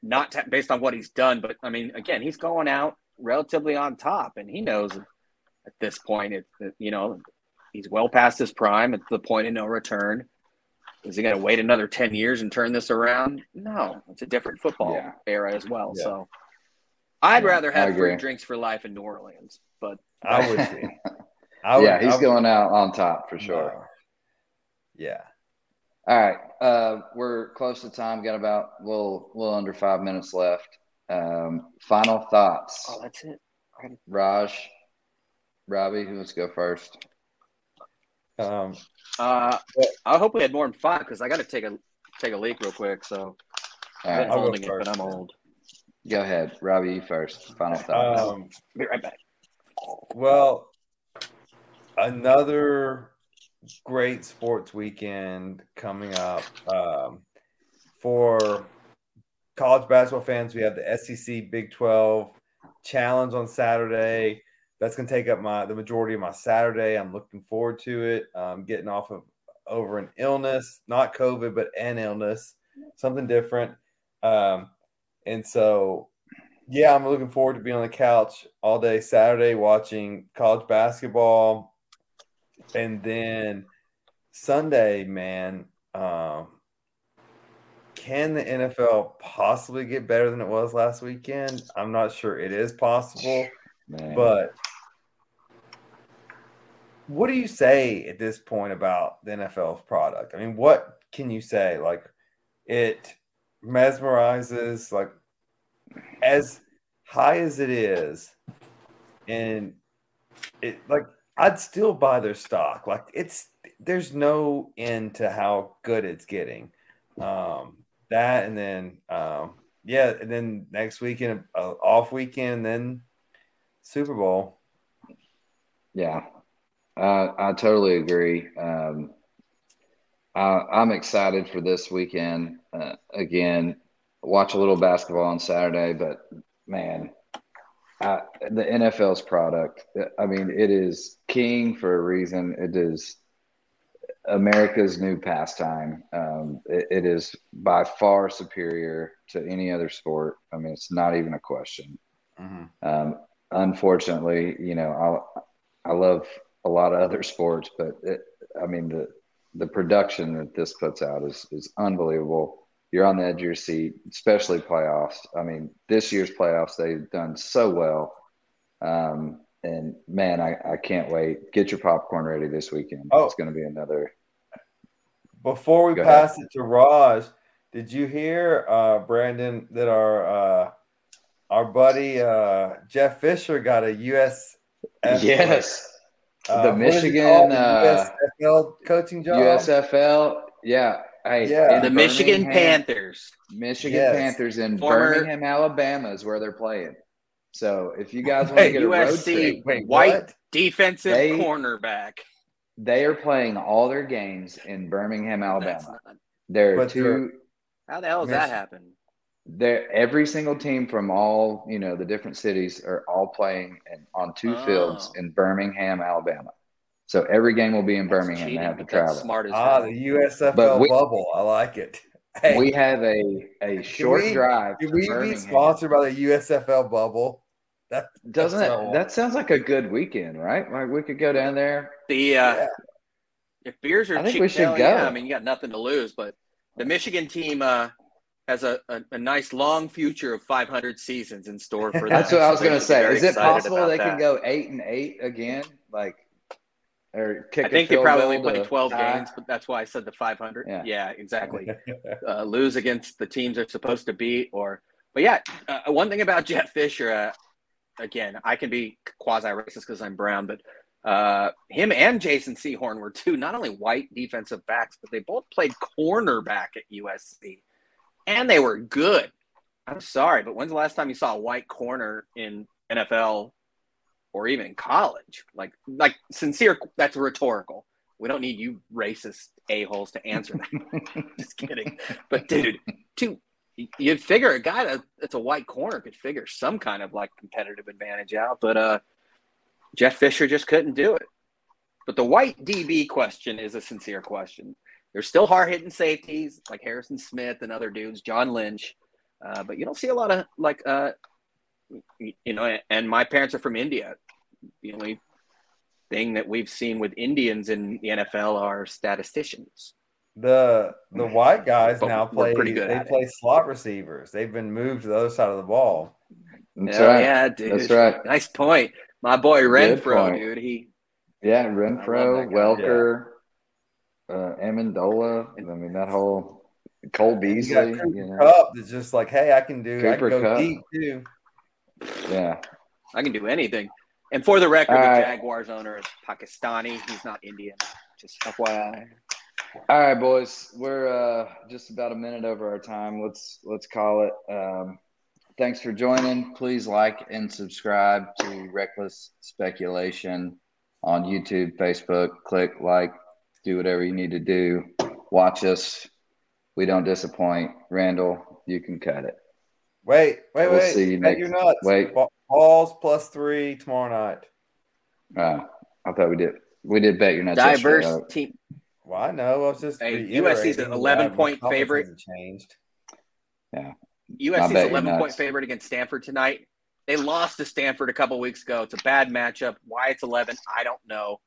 not to, based on what he's done, but I mean, again, he's going out relatively on top, and he knows at this point, it, that you know, he's well past his prime. It's the point of no return. Is he going to wait another 10 years and turn this around? No, it's a different football Yeah. era as well. Yeah. So I'd Yeah, rather have free drinks for life in New Orleans. But I would be. I would, yeah, he's I would- going out on top for sure. No. Yeah. All right, uh, we're close to time. Got about a little, little under five minutes left. Um, final thoughts, oh, that's it. Raj, Robbie. Who wants to go first? Um, Uh, I hope we had more than five because I got to take a take a leak real quick. So All I've been right, I'll holding it, but. I'm old. go ahead, Robbie. You first. Final thoughts. um, Be right back. well, another great sports weekend coming up. Um, for college basketball fans, we have the SEC Big 12 Challenge on Saturday. That's going to take up my the majority of my Saturday. I'm looking forward to it. Um, getting off of over an illness, not COVID, but an illness, something different. Um, and so, yeah, I'm looking forward to being on the couch all day Saturday watching college basketball, and then Sunday, man. Um, can the NFL possibly get better than it was last weekend? I'm not sure it is possible, Man. but what do you say at this point about the NFL's product? I mean, what can you say? Like, it mesmerizes, like, as high as it is, and it, like, I'd still buy their stock. Like, it's, there's no end to how good it's getting. Um, that, and then, um, yeah, and then next weekend, uh, off weekend, then Super Bowl. Yeah, uh, I totally agree. Um, I, I'm excited for this weekend. Uh, again, watch a little basketball on Saturday, but man, I, the NFL's product. I mean, it is king for a reason. It is America's new pastime. Um, it, it is by far superior to any other sport. I mean, it's not even a question. Um, unfortunately, you know, I I love a lot of other sports, but it, I mean the the production that this puts out is is unbelievable. You're on the edge of your seat, especially playoffs. I mean, this year's playoffs they've done so well, um, and man, I, I can't wait. Get your popcorn ready this weekend. Oh. It's going to be another. Before we Go pass it to Raj, did you hear, uh, Brandon, that our uh, our buddy uh, Jeff Fisher got a US Yes, uh, the Michigan. The uh, USFL coaching job. USFL. Yeah, hey, Yeah. in The Michigan Panthers. Michigan Yes. Panthers in Former- Birmingham, Alabama is where they're playing. So if you guys want to Hey, get a road USC. trip, Wait, White what? Defensive They- cornerback. they are playing all their games in Birmingham, Alabama. not- They're two. how the hell does that happen? They're every single team from all you know the different cities are all playing in, on two Oh. fields in Birmingham, Alabama. So every game will be in That's Birmingham. They have to but that's travel. Smart as Ah, hell. the USFL But we- bubble. I like it. Hey, We have a a short we- drive. can to we be sponsored by the USFL bubble? That Doesn't That's it? That sounds like a good weekend, right? Like we could go down there. The uh, Yeah. if beers are I think cheap, we should hell go. Yeah, I mean, you got nothing to lose. But the Michigan team uh, has a, a, a nice long future of 500 seasons in store for them. That's what I was going to say. Is it possible they that. can go eight and eight again? Like, or kick I think they probably only play 12 tie? games, but that's why I said the 500. Yeah. Yeah, exactly. uh, lose against the teams they're supposed to beat, or but yeah, uh, one thing about Jeff Fisher, uh, again, I can be quasi racist because I'm brown, but uh, him and Jason Sehorn were two not only white defensive backs, but they both played cornerback at USC, and they were good. I'm sorry, but when's the last time you saw a white corner in NFL or even in college? Like, like sincere. That's rhetorical. We don't need you racist a holes to answer that. Just kidding. But dude, two you'd figure a guy that, that's a white corner could figure some kind of like competitive advantage out, but uh, Jeff Fisher just couldn't do it. But the white DB question is a sincere question. There's still hard hitting safeties like Harrison Smith and other dudes, John Lynch, uh, but you don't see a lot of like, uh, you know. And my parents are from India. The only thing that we've seen with Indians in the NFL are statisticians. The the white guys But now play pretty good they at it. play slot receivers. They've been moved to the other side of the ball. That's oh right. yeah, dude. That's right. Nice point. My boy Renfro, dude. He Yeah, Renfro, that guy. Welker, uh, Amendola. I mean, that whole Cole You Beasley. got You know, Kupp that's just like, hey, I can do I can go Kupp. deep too. Yeah. I can do anything. And for the record, the. Jaguars owner is Pakistani. He's not Indian. Just FYI. All right, boys. We're uh, just about a minute over our time. Let's let's call it. Um, thanks for joining. Please like and subscribe to Reckless Speculation on YouTube, Facebook. Click like, do whatever you need to do. Watch us. We don't disappoint. Randall, you can cut it. Wait, wait, We'll wait. see you Bet next- your nuts. wait. Ba- Balls plus three tomorrow night. Uh, I thought we did. We did bet your nuts. Diverse yesterday. team. Well, I know. I was just Hey, reiterating USC's an 11 point favorite. hasn't Changed. USC's bet 11 point favorite against Stanford tonight. They lost to Stanford a couple weeks ago. It's a bad matchup. Why it's 11, I don't know.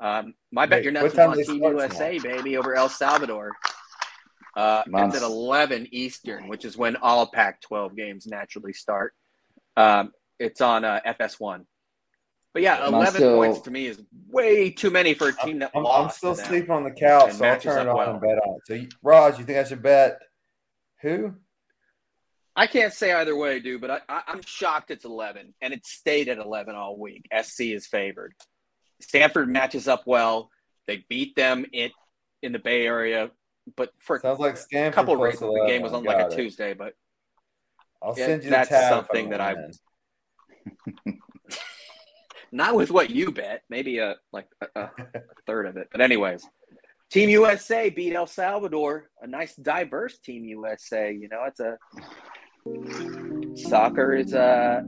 Um, my bet Wait, your what nuts is on they Team start USA, baby, over El Salvador. Uh, Mine's- it's at 11 Eastern, which is when all Pac 12 games naturally start. Um, it's on uh, FS1. But yeah, Mine's 11 still- points to me is way too many for a team that I'm, I'm still sleeping on the couch, so I'll turn it up on well. and bet on it. So, you, Raj, you think I should bet who? I can't say either way, dude, but I, I, I'm shocked it's 11, and it stayed at 11 all week. SC is favored. Stanford matches up well. They beat them in in the Bay Area, but for Sounds like a couple of plus reasons, the game was 11. on like a it. Tuesday. But I'll Yeah, send you the that's tab. if something that I- win. not with what you bet. Maybe a like a, a third of it. But anyways, Team USA beat El Salvador. A nice diverse Team USA. You know, it's a soccer is uh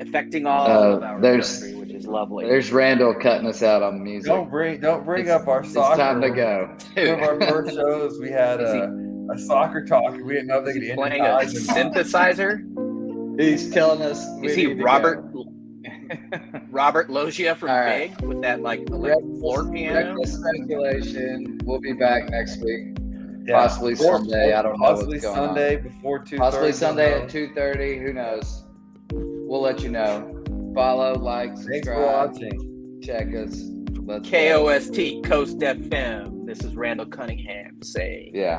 affecting all Uh, of our there's- country, which is lovely. There's Randall cutting us out on the music. Don't bring don't bring It's- up our soccer. It's time to go. One of our first shows, we had Is he- a, a soccer talk. We didn't know they Is could he end playing a synthesizer. He's telling us. Is he Robert. Robert Loggia from All right. Big with that like electric floor piano? Reckless speculation. We'll be back next week. Yeah. Possibly Or- Sunday. I don't know Possibly what's going on. Sunday before two. Possibly Sunday at two thirty. Who knows? We'll let you know. Follow, like, Thanks for subscribe, watching. check us. Let's go. KOST Coast FM. This is Randall Cunningham saying. Yeah.